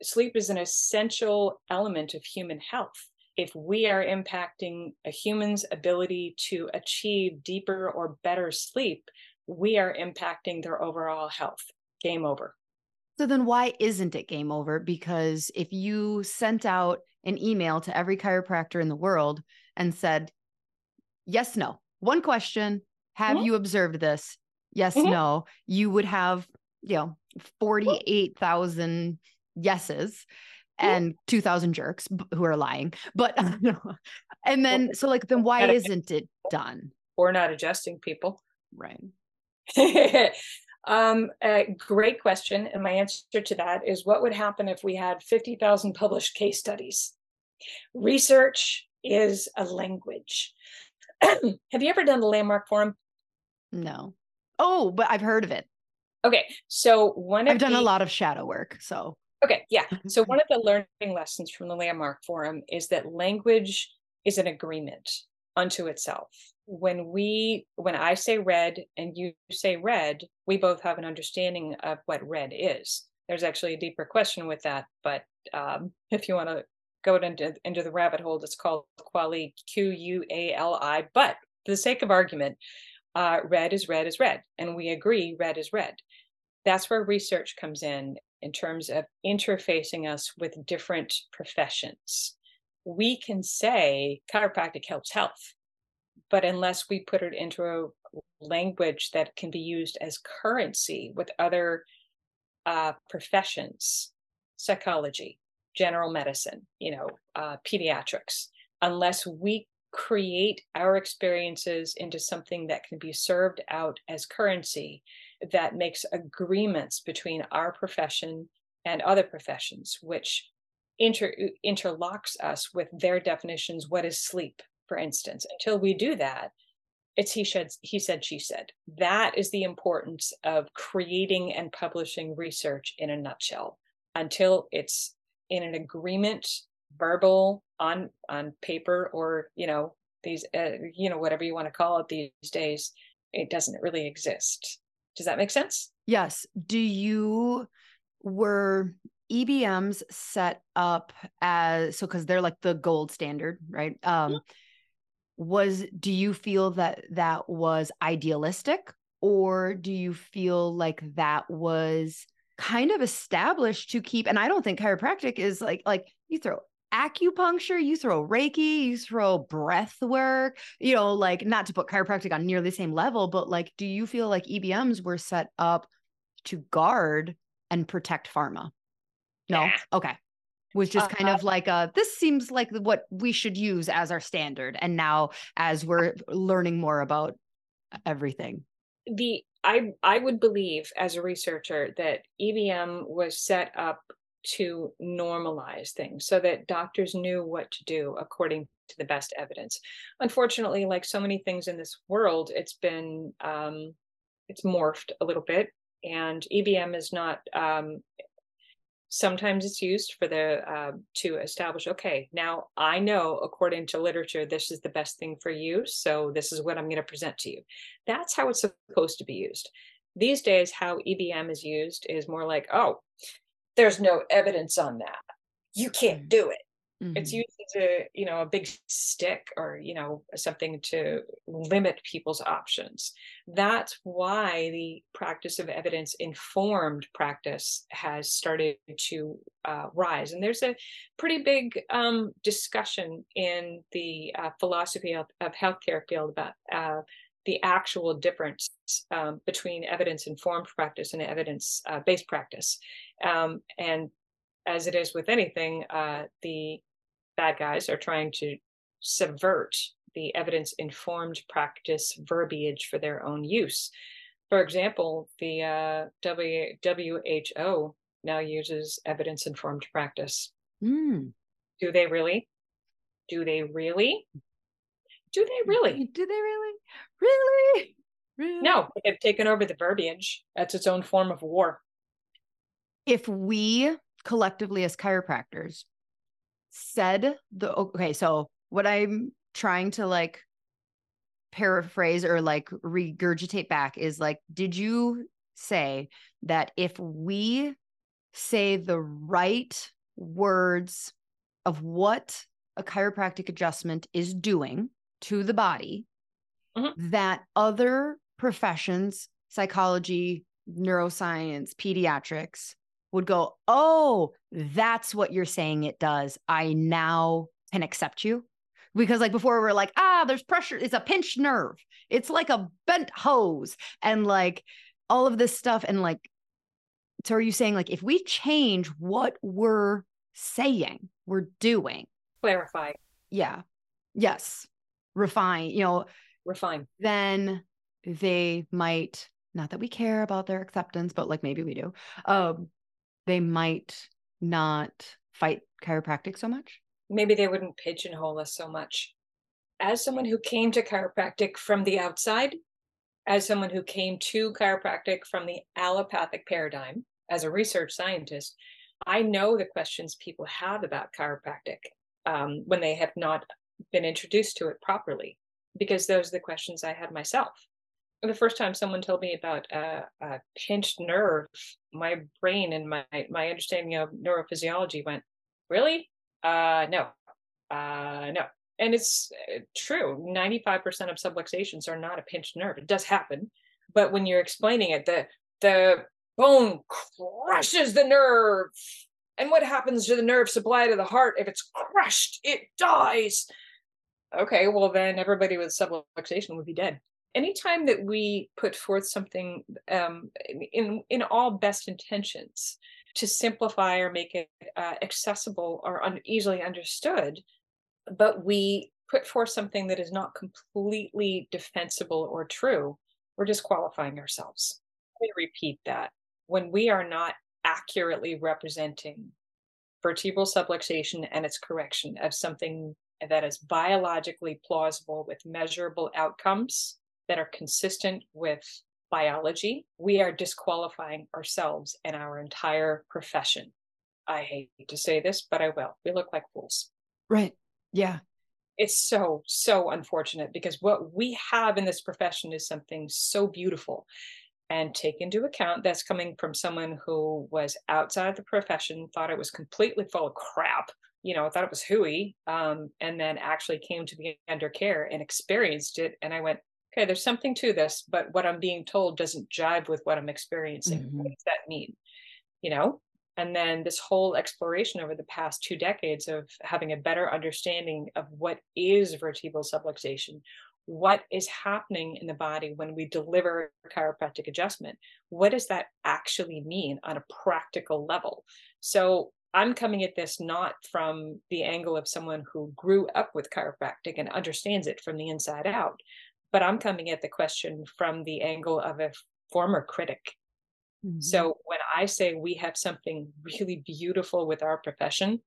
Sleep is an essential element of human health. If we are impacting a human's ability to achieve deeper or better sleep, we are impacting their overall health. Game over. So then why isn't it game over? Because if you sent out an email to every chiropractor in the world and said, yes, no, one question, have mm-hmm. you observed this? Yes, mm-hmm. no, you would have, you know, 48,000 yeses mm-hmm. and 2000 jerks who are lying. But, and then, so like, then why isn't it done? Or not adjusting people. Right. um, a great question. And my answer to that is what would happen if we had 50,000 published case studies? Research is a language. Have you ever done the Landmark Forum? No. Oh, but I've heard of it. Okay. So one I've done the, a lot of shadow work. So okay, yeah. So one of the learning lessons from the Landmark Forum is that language is an agreement unto itself. When we when I say red and you say red, we both have an understanding of what red is. There's actually a deeper question with that, but um, if you want to go into into the rabbit hole, it's called Quali Q U A L I. But for the sake of argument, uh, red is red is red, and we agree red is red. That's where research comes in, in terms of interfacing us with different professions. We can say chiropractic helps health, but unless we put it into a language that can be used as currency with other uh, professions, psychology, general medicine, you know, uh, pediatrics, unless we create our experiences into something that can be served out as currency that makes agreements between our profession and other professions, which inter- interlocks us with their definitions. What is sleep, for instance? Until we do that, it's he said, he said, she said. That is the importance of creating and publishing research in a nutshell. until it's in an agreement, verbal, on on paper, or you know these uh, you know whatever you want to call it these days. It doesn't really exist. Does that make sense? Yes. Do you were EBMs set up as so because they're like the gold standard, right? Um, was do you feel that that was idealistic, or do you feel like that was kind of established to keep? And I don't think chiropractic is like like you throw acupuncture, you throw Reiki, you throw breath work, you know, like not to put chiropractic on nearly the same level, but like, do you feel like EBMs were set up to guard and protect pharma? No. Yeah. Okay. Was just kind Uh, of like a this seems like what we should use as our standard. And now as we're learning more about everything. the I I would believe as a researcher that EBM was set up to normalize things so that doctors knew what to do according to the best evidence. Unfortunately, like so many things in this world, it's been um, it's morphed a little bit, and EBM is not. Um, sometimes it's used for the uh, to establish okay now i know according to literature this is the best thing for you so this is what i'm going to present to you that's how it's supposed to be used these days how ebm is used is more like oh there's no evidence on that. You can't do it. It's Mhm. used as a you know a big stick or you know something to limit people's options. That's why the practice of evidence informed practice has started to uh, rise. And there's a pretty big um, discussion in the uh, philosophy of, of healthcare field about uh, the actual difference um, between evidence informed practice and evidence uh, based practice um, and as it is with anything, uh, the bad guys are trying to subvert the evidence informed practice verbiage for their own use. For example, the uh, w- WHO now uses evidence informed practice. Mm. Do they really? Do they really? Do they mm-hmm. really? Do they really? Really? Really? No, they've taken over the verbiage. That's its own form of war. if we collectively as chiropractors said the okay so what i'm trying to like paraphrase or like regurgitate back is like did you say that if we say the right words of what a chiropractic adjustment is doing to the body Mhm. that other professions psychology neuroscience pediatrics would go, Oh, that's what you're saying it does. I now can accept you. Because, like before, we are like, Ah, there's pressure. It's a pinched nerve. It's like a bent hose. And like all of this stuff. And like, so are you saying, like, if we change what we're saying, we're doing, Clarify, yeah, yes, refine, you know, refine. then they might not that we care about their acceptance but like maybe we do um they might not fight chiropractic so much maybe they wouldn't pigeonhole us so much. As someone who came to chiropractic from the outside, as someone who came to chiropractic from the allopathic paradigm, as a research scientist, I know the questions people have about chiropractic um, when they have not been introduced to it properly, because those are the questions I had myself. The first time someone told me about a, a pinched nerve, my brain and my my understanding of neurophysiology went, really? Uh, no, uh, no. And it's uh, true. 95% of subluxations are not a pinched nerve. It does happen. But when you're explaining it, the, the bone crushes the nerve. And what happens to the nerve supply to the heart? If it's crushed, it dies. Okay, well, then everybody with subluxation would be dead. Anytime that we put forth something um, in, in all best intentions, to simplify or make it uh, accessible or un- easily understood, but we put forth something that is not completely defensible or true, we're disqualifying ourselves. Let me repeat that. When we are not accurately representing vertebral subluxation and its correction of something that is biologically plausible with measurable outcomes that are consistent with biology, we are disqualifying ourselves and our entire profession. I hate to say this, but I will. We look like fools. Right. Yeah. It's so, so unfortunate because what we have in this profession is something so beautiful. And take into account that's coming from someone who was outside the profession, thought it was completely full of crap, you know, I thought it was hooey, um, and then actually came to the under care and experienced it. And I went, okay, there's something to this, but what I'm being told doesn't jive with what I'm experiencing. Mm-hmm. What does that mean? You know? And then this whole exploration over the past two decades of having a better understanding of what is vertebral subluxation, what is happening in the body when we deliver chiropractic adjustment. What does that actually mean on a practical level? So I'm coming at this not from the angle of someone who grew up with chiropractic and understands it from the inside out, but I'm coming at the question from the angle of a former critic. Mm-hmm. So when I say we have something really beautiful with our profession,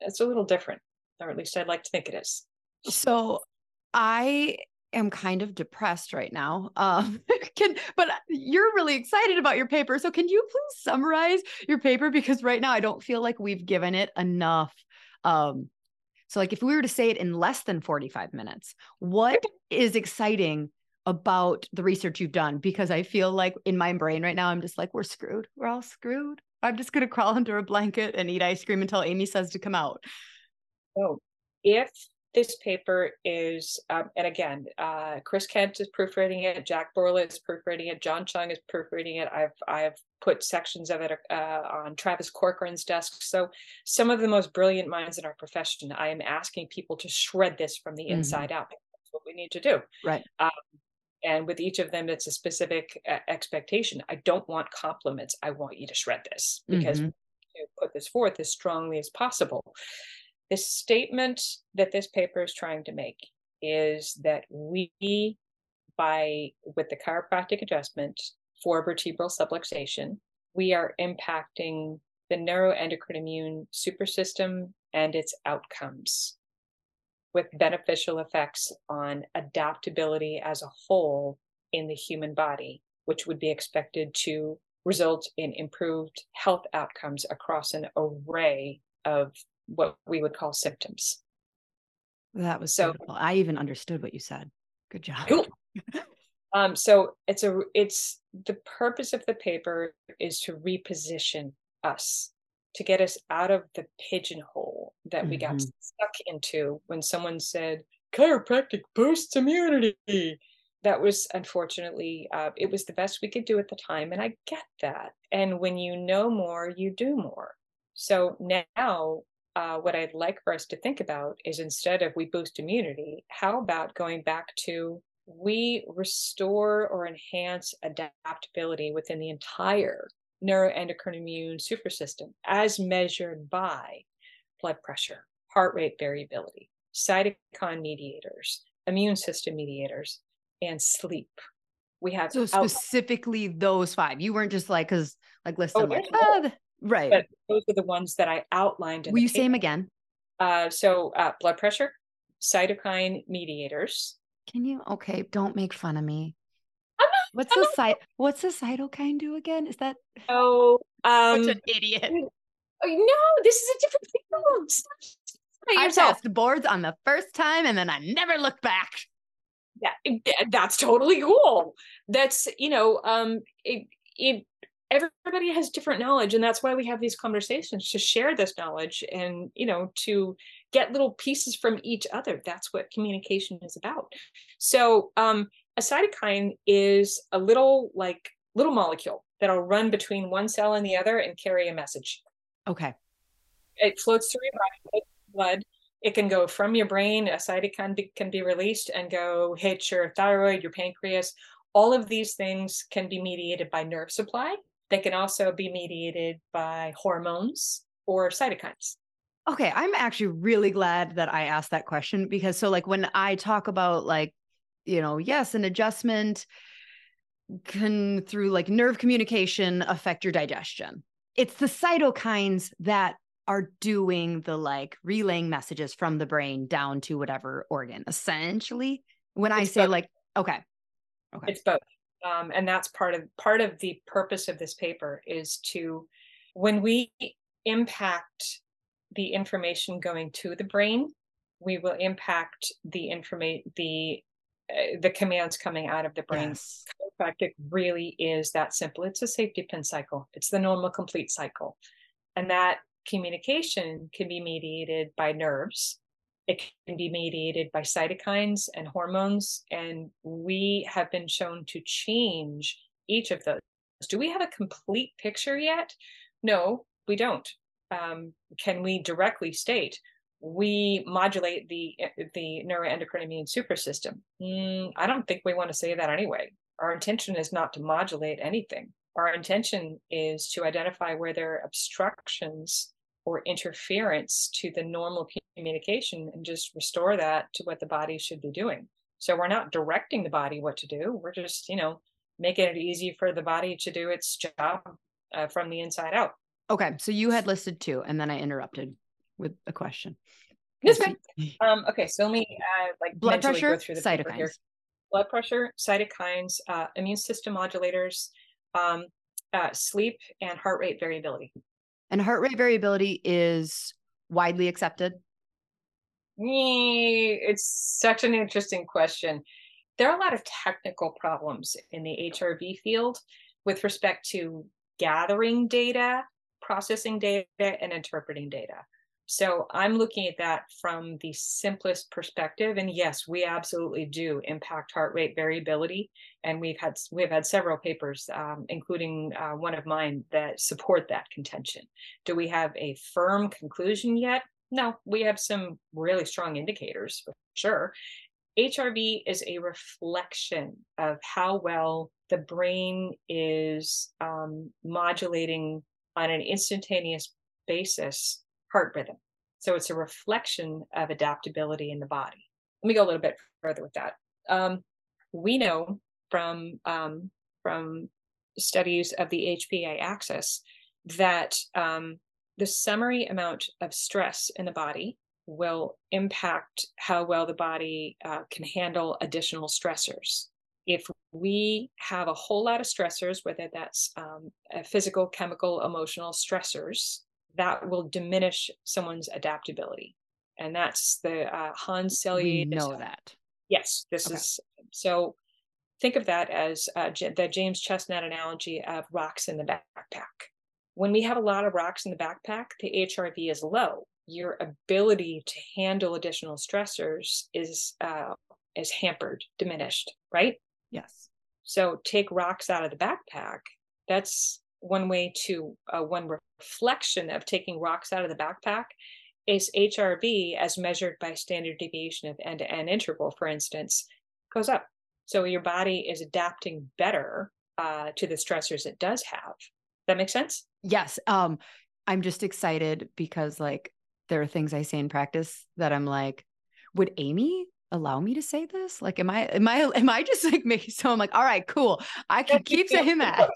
it's a little different, or at least I'd like to think it is. So I am kind of depressed right now. Um, can but you're really excited about your paper. So can you please summarize your paper because right now I don't feel like we've given it enough um, so, like, if we were to say it in less than 45 minutes, what is exciting about the research you've done? Because I feel like in my brain right now, I'm just like, we're screwed. We're all screwed. I'm just going to crawl under a blanket and eat ice cream until Amy says to come out. Oh, if this paper is, um, and again, uh, Chris Kent is proofreading it, Jack Bourla is proofreading it, John Chung is proofreading it. I've I've put sections of it uh, on Travis Corcoran's desk. So some of the most brilliant minds in our profession, I am asking people to shred this from the mm-hmm. inside out. That's what we need to do. Right. Um, and with each of them, it's a specific uh, expectation. I don't want compliments. I want you to shred this because mm-hmm. to put this forth as strongly as possible. The statement that this paper is trying to make is that we, by with the chiropractic adjustment for vertebral subluxation, we are impacting the neuroendocrine immune supersystem and its outcomes with beneficial effects on adaptability as a whole in the human body, which would be expected to result in improved health outcomes across an array of what we would call symptoms. That was so. Beautiful. I even understood what you said. Good job. Cool. um, so it's a it's the purpose of the paper is to reposition us to get us out of the pigeonhole that mm-hmm. we got mm-hmm. stuck into when someone said chiropractic boosts immunity that was unfortunately uh, it was the best we could do at the time and i get that and when you know more you do more so now uh, what I'd like for us to think about is instead of we boost immunity, how about going back to we restore or enhance adaptability within the entire neuroendocrine immune supersystem as measured by blood pressure, heart rate variability, cytokine mediators, immune system mediators, and sleep. We have so specifically out- those five. You weren't just like because like listen, oh, like oh, Right. But those are the ones that I outlined. Will you say them again? Uh, so uh, blood pressure, cytokine mediators. Can you? Okay, don't make fun of me. What's the site? What's the cytokine do again? Is that? Oh, um, an idiot. Oh, no, this is a different thing. I passed boards on the first time, and then I never looked back. Yeah, that's totally cool. That's you know, um, it it everybody has different knowledge and that's why we have these conversations to share this knowledge and you know to get little pieces from each other. That's what communication is about. So um, a cytokine is a little like little molecule that'll run between one cell and the other and carry a message. Okay. It floats through your body blood. It can go from your brain a cytokine be, can be released and go hit your thyroid your pancreas. All of these things can be mediated by nerve supply they can also be mediated by hormones or cytokines. Okay, I'm actually really glad that I asked that question because so like when I talk about like you know, yes, an adjustment can through like nerve communication affect your digestion. It's the cytokines that are doing the like relaying messages from the brain down to whatever organ essentially when it's i say both. like okay okay it's both um, and that's part of part of the purpose of this paper is to when we impact the information going to the brain. We will impact the information, the uh, the commands coming out of the brain. Yes. Chiropractic really is that simple. It's a safety pin cycle. It's the normal complete cycle, and that communication can be mediated by nerves. It can be mediated by cytokines and hormones, and we have been shown to change each of those. Do we have a complete picture yet? No, we don't. Um, can we directly state we modulate the the neuroendocrine immune super system? Mm, I don't think we want to say that anyway. Our intention is not to modulate anything. Our intention is to identify where there are obstructions or interference to the normal communication and just restore that to what the body should be doing. So we're not directing the body what to do. We're just, you know, making it easy for the body to do its job uh, from the inside out. Okay. So you had listed two, and then I interrupted with a question. Yes, ma'am. Um, okay. So let me uh, like blood pressure, go through the cytokines. Blood pressure, cytokines, uh, immune system modulators, um, uh, sleep, and heart rate variability. And heart rate variability is widely accepted. It's such an interesting question. There are a lot of technical problems in the HRV field with respect to gathering data, processing data, and interpreting data. So I'm looking at that from the simplest perspective. And yes, we absolutely do impact heart rate variability. And we've had we've had several papers, um, including uh, one of mine, that support that contention. Do we have a firm conclusion yet? No, we have some really strong indicators for sure. HRV is a reflection of how well the brain is um, modulating on an instantaneous basis heart rhythm. So it's a reflection of adaptability in the body. Let me go a little bit further with that. Um, we know from um, from studies of the HPA axis that um, the summary amount of stress in the body will impact how well the body uh, can handle additional stressors. If we have a whole lot of stressors, whether that's um, physical, chemical, emotional stressors, that will diminish someone's adaptability. And that's the uh, Hans Selye. We know that. Yes, this okay. is so. Think of that as uh, the James Chestnut analogy of rocks in the backpack. When we have a lot of rocks in the backpack, the HRV is low. Your ability to handle additional stressors is uh, is hampered, diminished, right? Yes. So take rocks out of the backpack. That's one way to uh, one reflection of taking rocks out of the backpack is HRV as measured by standard deviation of N to N interval, for instance, goes up. So your body is adapting better uh, to the stressors it does have. That makes sense? Yes. Um, I'm just excited because like there are things I say in practice that I'm like, would Amy allow me to say this? Like, am I am I am I just like making so I'm like, all right, cool. I can keep saying that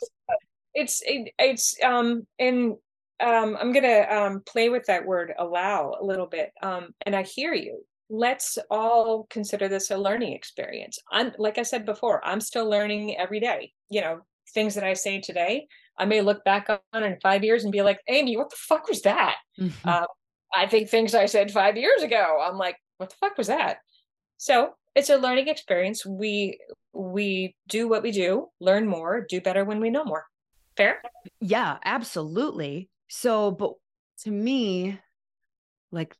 it's it, it's um and um i'm gonna um play with that word allow a little bit um and i hear you. Let's all consider this a learning experience. I'm like i said before i'm still learning every day you know things that i say today. I may look back on in five years and be like amy what the fuck was that? Mm-hmm. uh, i think things i said five years ago i'm like what the fuck was that? So it's a learning experience. We we do what we do learn more do better when we know more Fair? Yeah, absolutely. So, but to me, like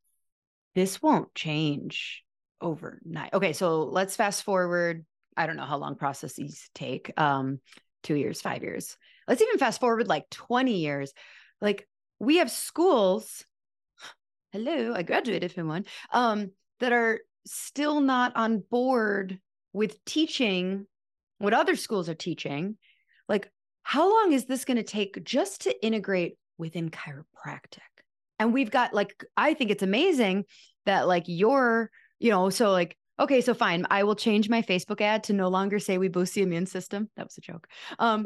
this won't change overnight. Okay, so let's fast forward. I don't know how long processes take. Um, two years, five years. Let's even fast forward like 20 years. Like we have schools. Hello, I graduated from one. Um, that are still not on board with teaching what other schools are teaching. Like how long is this going to take just to integrate within chiropractic? And we've got like, I think it's amazing that like you're, you know, so like, okay, so fine. I will change my Facebook ad to no longer say we boost the immune system. That was a joke. Um,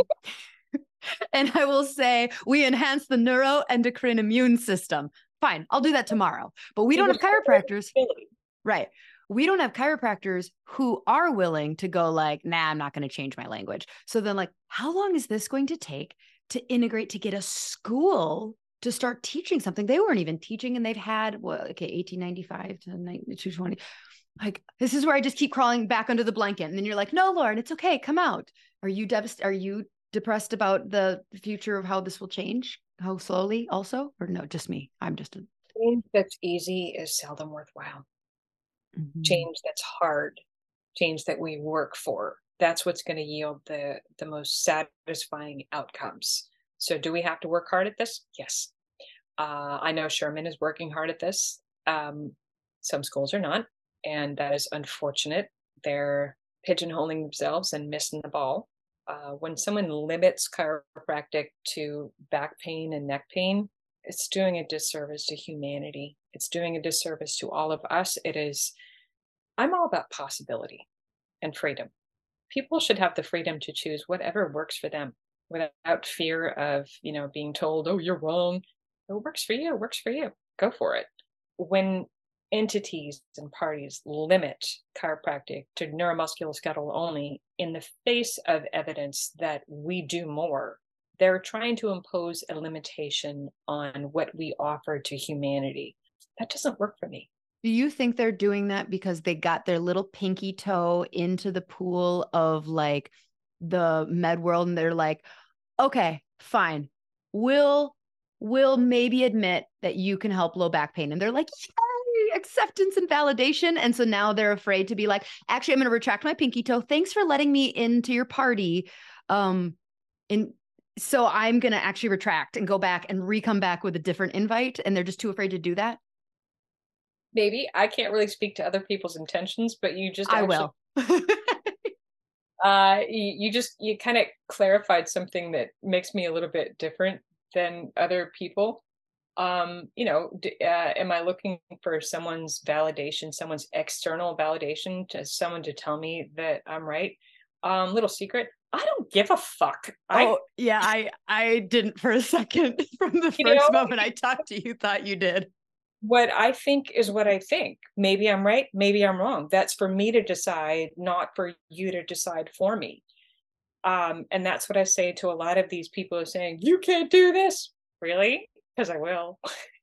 and I will say we enhance the neuroendocrine immune system. Fine, I'll do that tomorrow. But we don't have chiropractors. Right we don't have chiropractors who are willing to go like, nah, I'm not going to change my language. So then like, how long is this going to take to integrate to get a school to start teaching something. They weren't even teaching, and they've had well, okay, 1895 to 220. Like this is where I just keep crawling back under the blanket, and then you're like, "No, Lauryn, it's okay. Come out." Are you devastated? Are you depressed about the future of how this will change? How slowly, also, or no? Just me. I'm just a change that's easy is seldom worthwhile. Mm-hmm. Change that's hard, change that we work for. That's what's going to yield the the most satisfying outcomes. So, do we have to work hard at this? Yes. Uh, I know Sherman is working hard at this. Um, some schools are not, and that is unfortunate. They're pigeonholing themselves and missing the ball. Uh, when someone limits chiropractic to back pain and neck pain, it's doing a disservice to humanity. It's doing a disservice to all of us. It is, I'm all about possibility and freedom. People should have the freedom to choose whatever works for them without fear of you know being told oh you're wrong it works for you it works for you go for it when entities and parties limit chiropractic to neuromusculoskeletal only in the face of evidence that we do more they're trying to impose a limitation on what we offer to humanity that doesn't work for me do you think they're doing that because they got their little pinky toe into the pool of like the med world and they're like okay, fine. We'll we'll maybe admit that you can help low back pain. And they're like, yay, acceptance and validation. And so now they're afraid to be like, actually, I'm going to retract my pinky toe. Thanks for letting me into your party. Um, and so I'm going to actually retract and go back and re-come back with a different invite. And they're just too afraid to do that. Maybe I can't really speak to other people's intentions, but you just I will. uh, you, you just you kind of clarified something that makes me a little bit different than other people um you know uh, am i looking for someone's validation someone's external validation to someone to tell me that i'm right um little secret i don't give a fuck oh I, yeah i i didn't for a second from the first know, moment i talked to you thought you did what I think is what I think. Maybe I'm right, maybe I'm wrong. That's for me to decide, not for you to decide for me. Um, and that's what I say to a lot of these people who are saying, you can't do this. Really? Because I will.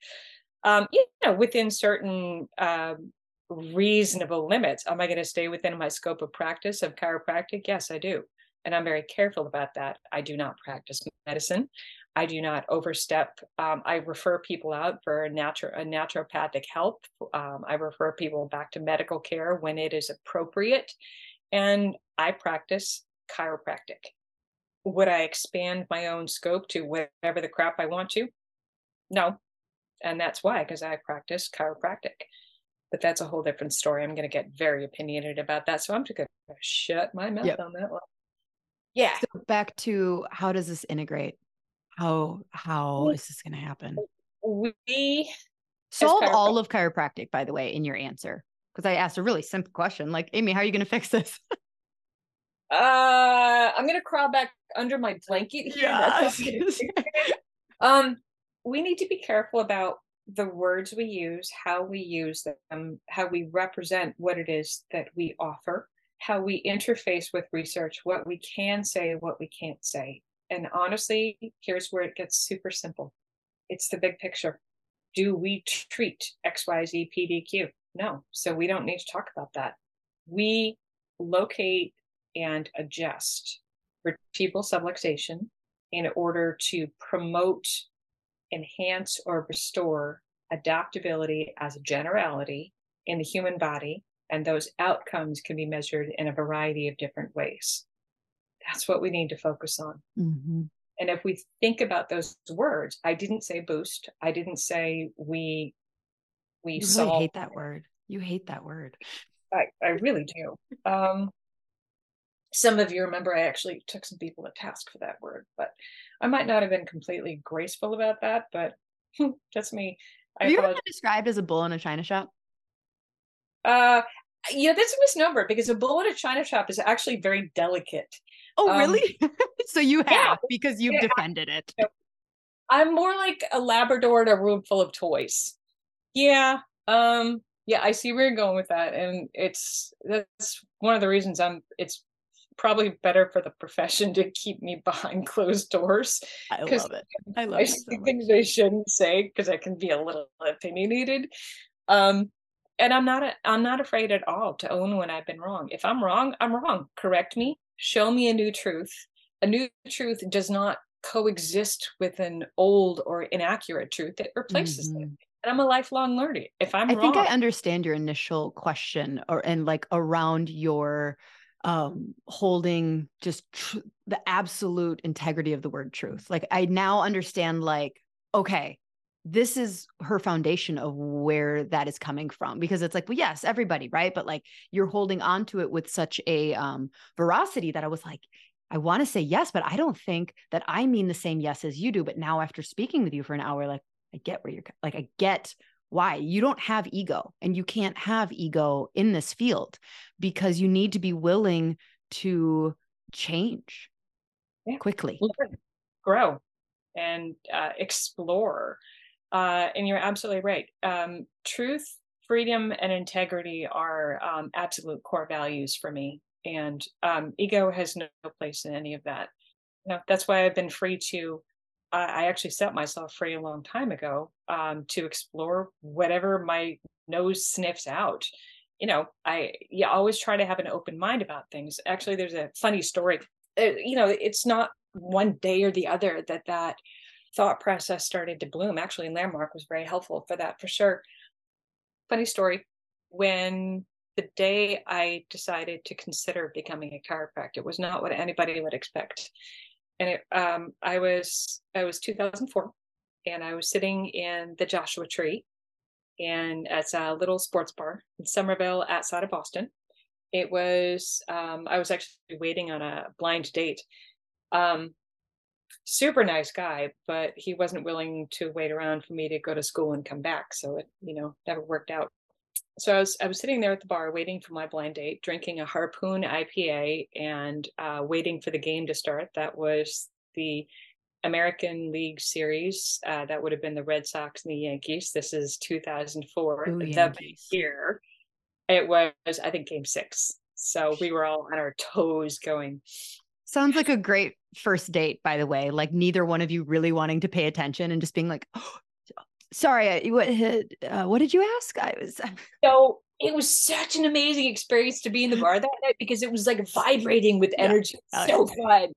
um, you know, within certain um, reasonable limits. Am I going to stay within my scope of practice of chiropractic? Yes, I do. And I'm very careful about that. I do not practice medicine. I do not overstep. Um, I refer people out for a, natu- a naturopathic help. Um, I refer people back to medical care when it is appropriate. And I practice chiropractic. Would I expand my own scope to whatever the crap I want to? No. And that's why, because I practice chiropractic. But that's a whole different story. I'm going to get very opinionated about that. So I'm just going to shut my mouth yep. on that one. Yeah. So back to how does this integrate? How how is this going to happen? We solve all of chiropractic, by the way, in your answer, because I asked a really simple question, like Amy, how are you going to fix this? uh, I'm going to crawl back under my blanket here. Yeah. um, we need to be careful about the words we use, how we use them, how we represent what it is that we offer, how we interface with research, what we can say, what we can't say. And honestly, here's where it gets super simple it's the big picture. Do we treat XYZ PDQ? No. So we don't need to talk about that. We locate and adjust vertebral subluxation in order to promote, enhance, or restore adaptability as a generality in the human body. And those outcomes can be measured in a variety of different ways. That's what we need to focus on. Mm-hmm. And if we think about those words, I didn't say boost. I didn't say we we you really hate that word. You hate that word. I, I really do. Um, some of you remember I actually took some people to task for that word, but I might not have been completely graceful about that, but that's me. I you ever described as a bull in a china shop? Uh, yeah, that's a misnomer because a bull in a china shop is actually very delicate. Oh, um, really? so you have yeah, because you've yeah, defended it. I'm more like a Labrador in a room full of toys. Yeah. Um, yeah, I see where you're going with that. And it's that's one of the reasons I'm it's probably better for the profession to keep me behind closed doors. I love it. I love I it. So things I shouldn't say because I can be a little opinionated. Um, and I'm not I'm not afraid at all to own when I've been wrong. If I'm wrong, I'm wrong. Correct me. Show me a new truth. A new truth does not coexist with an old or inaccurate truth. It replaces Mhm. it. And I'm a lifelong learner. If I'm I wrong, think I understand your initial question or and like around your um holding just tr- the absolute integrity of the word truth. Like I now understand like okay, this is her foundation of where that is coming from because it's like well yes, everybody, right? But like you're holding on to it with such a um veracity that I was like I want to say yes, but I don't think that I mean the same yes as you do. But now after speaking with you for an hour, like I get where you're like, I get why you don't have ego and you can't have ego in this field because you need to be willing to change Yeah. quickly. grow, and uh, explore. Uh, and you're absolutely right. Um, truth, freedom, and integrity are um, absolute core values for me. And um, ego has no place in any of that. You know, that's why I've been free to. I I actually set myself free a long time ago um, to explore whatever my nose sniffs out. You know, I yeah always try to have an open mind about things. Actually, there's a funny story. Uh, you know, it's not one day or the other that that thought process started to bloom. Actually, Landmark was very helpful for that for sure. Funny story. When the day I decided to consider becoming a chiropractor was not what anybody would expect. And it, um, I was, I was 2004 and I was sitting in the Joshua Tree and it's a little sports bar in Somerville outside of Boston. It was, um, I was actually waiting on a blind date. Um, super nice guy, but he wasn't willing to wait around for me to go to school and come back. So it, you know, never worked out. So I was I was sitting there at the bar waiting for my blind date, drinking a Harpoon IPA and uh, waiting for the game to start. That was the American League Series. Uh, that would have been the Red Sox and the Yankees. This is 2004, Ooh, the year. It was, I think, Game Six. So we were all on our toes, going, Sounds like a great first date, by the way. Like neither one of you really wanting to pay attention and just being like, oh, sorry, I- what, uh, what did you ask? I was, so it was such an amazing experience to be in the bar that night because it was like vibrating with Yeah. energy. Oh, so fun.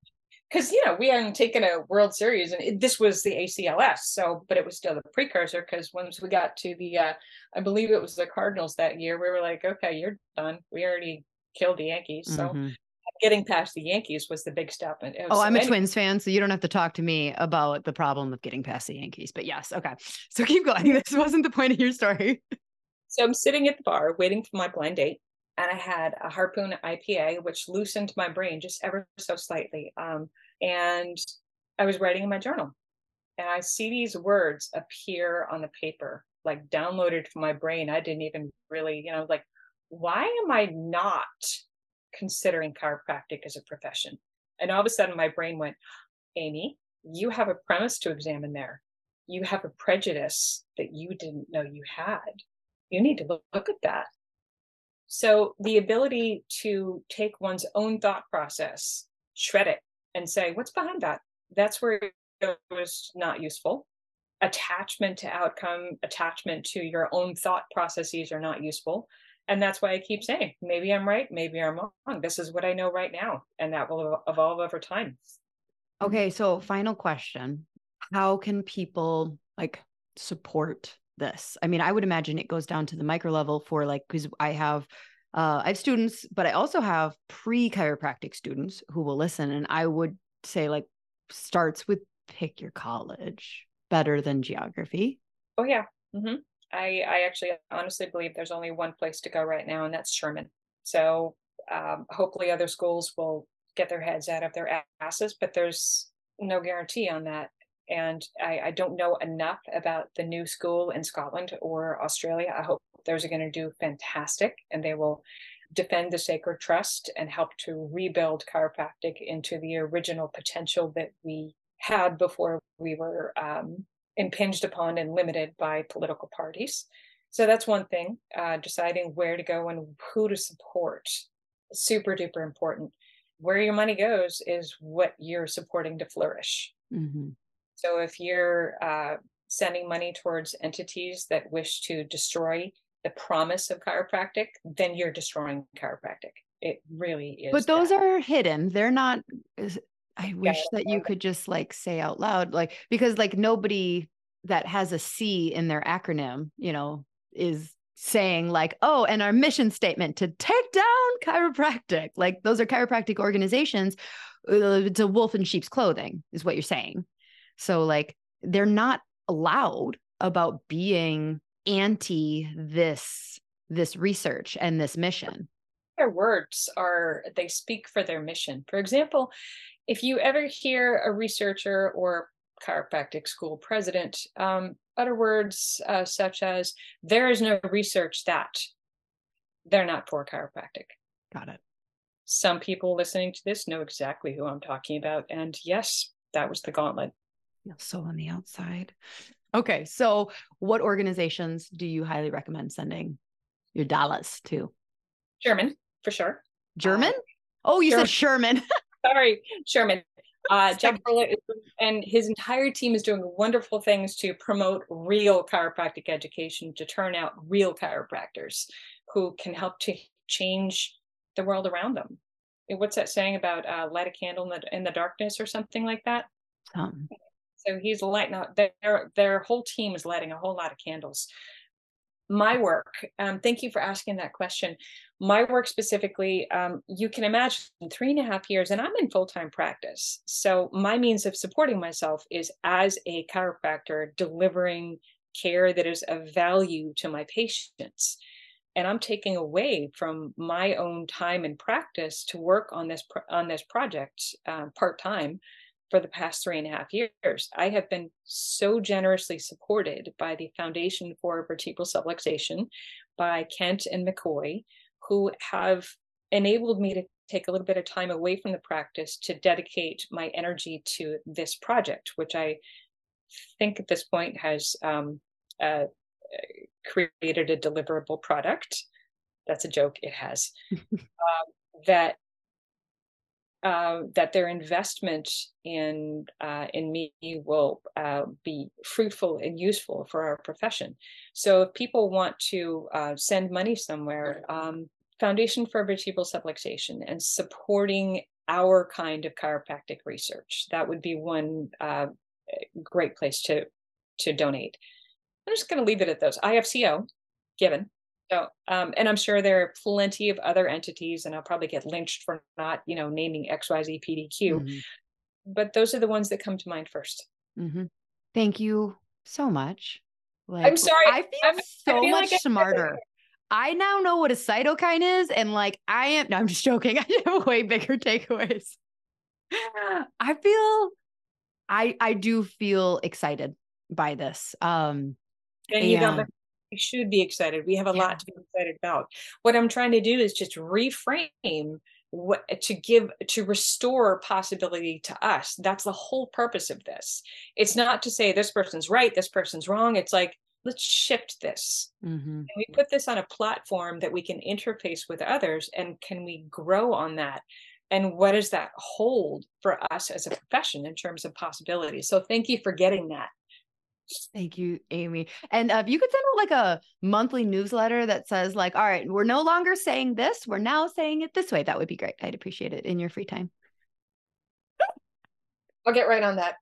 Because you know we hadn't taken a World Series, and it, this was the ACLS. So, but it was still the precursor. Because once we got to the, uh, I believe it was the Cardinals that year, we were like, okay, you're done. We already killed the Yankees. So Mhm. Getting past the Yankees was the big step. And was- Oh, I'm a Twins fan, so you don't have to talk to me about the problem of getting past the Yankees. But yes, okay. So keep going. This wasn't the point of your story. So I'm sitting at the bar waiting for my blind date, and I had a Harpoon IPA, which loosened my brain just ever so slightly. Um, and I was writing in my journal, and I see these words appear on the paper, like downloaded from my brain. I didn't even really, you know, like, why am I not considering chiropractic as a profession? And all of a sudden, my brain went, Amy, you have a premise to examine there. You have a prejudice that you didn't know you had you need to look, at that. So the ability to take one's own thought process, shred it, and say, what's behind that? That's where it was not useful. Attachment to outcome, attachment to your own thought processes are not useful. And that's why I keep saying, maybe I'm right, maybe I'm wrong. This is what I know right now. And that will evolve over time. Okay, so final question. How can people like support this? I mean, I would imagine it goes down to the micro level for like because I have uh I have students, but I also have pre-chiropractic students who will listen. And I would say like starts with pick your college better than geography. Oh yeah. Mm hmm I I actually honestly believe there's only one place to go right now, and that's Sherman. So um, hopefully other schools will get their heads out of their asses, but there's no guarantee on that. And I, I don't know enough about the new school in Scotland or Australia. I hope those are going to do fantastic, and they will defend the sacred trust and help to rebuild chiropractic into the original potential that we had before we were um, impinged upon and limited by political parties. So that's one thing. Uh, deciding where to go and who to support, super duper important. where your money goes is what you're supporting to flourish. Mm-hmm. So if you're uh, sending money towards entities that wish to destroy the promise of chiropractic, then you're destroying chiropractic. It really is. But those that. are hidden. They're not. I wish yeah, that you could just like say out loud, like, because like nobody that has a C in their acronym, you know, is saying like, oh, and our mission statement to take down chiropractic. Like those are chiropractic organizations. Uh, it's a wolf in sheep's clothing, is what you're saying. So like they're not allowed about being anti this this research and this mission their words are they speak for their mission for example if you ever hear a researcher or chiropractic school president um, utter words uh, such as there is no research that they're not for chiropractic got it some people listening to this know exactly who i'm talking about and yes that was the gauntlet so on the outside Okay. So, what organizations do you highly recommend sending your dollars to? German, for sure. German? Uh, oh, you said Sherman. Sorry, Sherman. Uh, Bourla and his entire team is doing wonderful things to promote real chiropractic education, to turn out real chiropractors who can help to change the world around them. What's that saying about uh, light a candle in the, in the darkness or something like that? Um, so he's lighting out their their whole team is lighting a whole lot of candles. My work, um, thank you for asking that question. My work specifically, um, you can imagine three and a half years, and I'm in full time practice. So my means of supporting myself is as a chiropractor delivering care that is of value to my patients and i'm taking away from my own time and practice to work on this on this project uh, part-time for the past three and a half years. I have been so generously supported by the Foundation for Vertebral Subluxation, by Kent and McCoy, who have enabled me to take a little bit of time away from the practice to dedicate my energy to this project, which I think at this point has um, uh, created a deliverable product. That's a joke, it has. um, that uh, that their investment in uh, in me will uh, be fruitful and useful for our profession. So if people want to uh, send money somewhere, um, Foundation for Vertebral Subluxation and supporting our kind of chiropractic research, that would be one uh, great place to to donate. I'm just going to leave it at those. IFCO, given. So, um, and I'm sure there are plenty of other entities, and I'll probably get lynched for not, you know, naming XYZ PDQ. Mm-hmm. But those are the ones that come to mind 1st mm-hmm. Thank you so much. Like, I'm sorry. I feel I'm, so I feel much like smarter. I now know what a cytokine is, and like I am. No, I'm just joking. I have way bigger takeaways. I feel, I I do feel excited by this. Um, and you got we should be excited. We have a yeah. lot to be excited about. What I'm trying to do is just reframe what to give to restore possibility to us. That's the whole purpose of this. It's not to say this person's right, this person's wrong. It's like let's shift this. Mm-hmm. we put this on a platform that we can interface with others, and can we grow on that? And what does that hold for us as a profession in terms of possibilities? So thank you for getting that. Thank you, Amy. And uh, you could send out like a monthly newsletter that says, like, all right, we're no longer saying this, we're now saying it this way. That would be great. I'd appreciate it in your free time. I'll get right on that.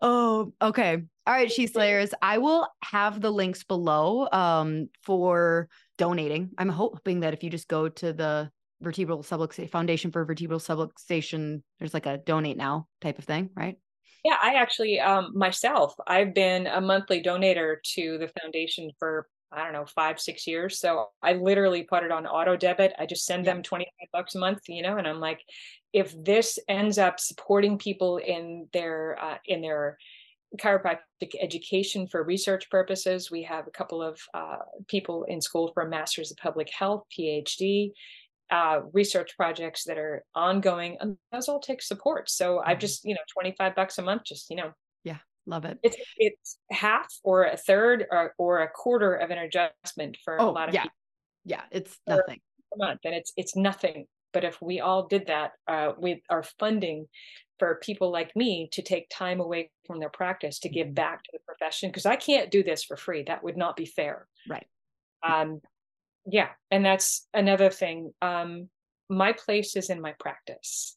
Oh, okay. All right, She Slayers. I will have the links below um, for donating. I'm hoping that if you just go to the vertebral subluxation foundation for vertebral subluxation, there's like a donate now type of thing, right? Yeah, I actually um, myself, I've been a monthly donator to the foundation for I don't know five six years. So I literally put it on auto debit. I just send yeah. them twenty five bucks a month, you know, and I'm like, if this ends up supporting people in their uh, in their chiropractic education for research purposes. We have a couple of uh, people in school for a master's of public health, PhD, uh, research projects that are ongoing and those all take support so mm-hmm. i've just you know 25 bucks a month just you know yeah love it it's it's half or a third or, or a quarter of an adjustment for oh, a lot of yeah people yeah it's nothing a month and it's it's nothing But if we all did that uh, with our funding for people like me to take time away from their practice to give mm-hmm. back to the profession, because I can't do this for free. That would not be fair. Right. Um, yeah. And that's another thing. Um, my place is in my practice.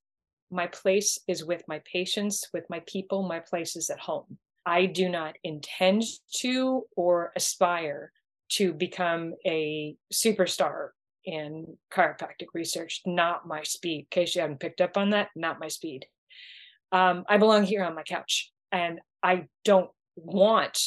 My place is with my patients, with my people. My place is at home. I do not intend to or aspire to become a superstar in chiropractic research. Not my speed. In case you haven't picked up on that, not my speed. Um, I belong here on my couch, and I don't want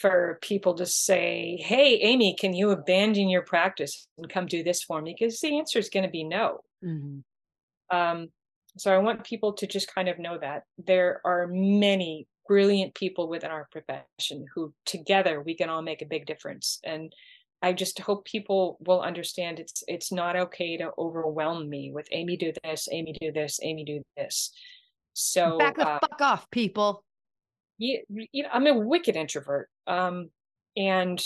for people to say, Hey, Amy, can you abandon your practice and come do this for me? Because the answer is going to be no. Mm-hmm. Um, so I want people to just kind of know that there are many brilliant people within our profession who together we can all make a big difference. And I just hope people will understand it's it's not okay to overwhelm me with Amy do this, Amy do this, Amy do this. So back the uh, fuck off, people you, you know, I'm a wicked introvert. Um, and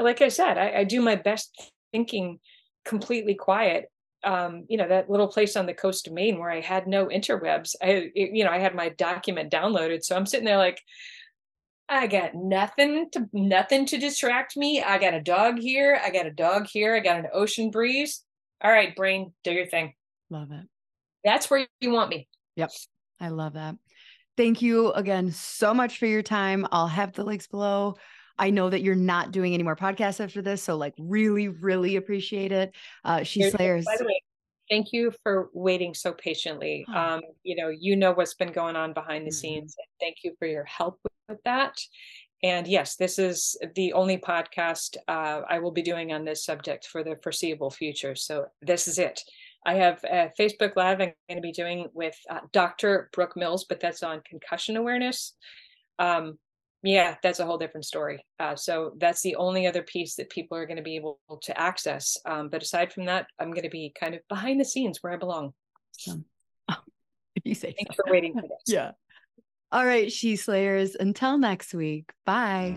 like I said, I, I do my best thinking completely quiet. Um, you know, that little place on the coast of Maine where I had no interwebs. I, you know, I had my document downloaded. So I'm sitting there like, I got nothing to nothing to distract me. I got a dog here. I got a dog here. I got an ocean breeze. All right, brain, do your thing. Love it. That's where you want me. Yep. I love that. Thank you again so much for your time. I'll have the links below. I know that you're not doing any more podcasts after this, so like really, really appreciate it. Uh, she slayers. By the way, thank you for waiting so patiently. Oh. Um, you know, you know what's been going on behind the mm-hmm. scenes. Thank you for your help with that. And yes, this is the only podcast uh, I will be doing on this subject for the foreseeable future. So this is it. I have a Facebook Live I'm going to be doing with uh, Dr. Brooke Mills, but that's on concussion awareness. Um, yeah, that's a whole different story. Uh, so that's the only other piece that people are going to be able to access. Um, but aside from that, I'm going to be kind of behind the scenes where I belong. Um, oh, you say thanks so. for waiting for this. yeah. All right, She Slayers. Until next week. Bye.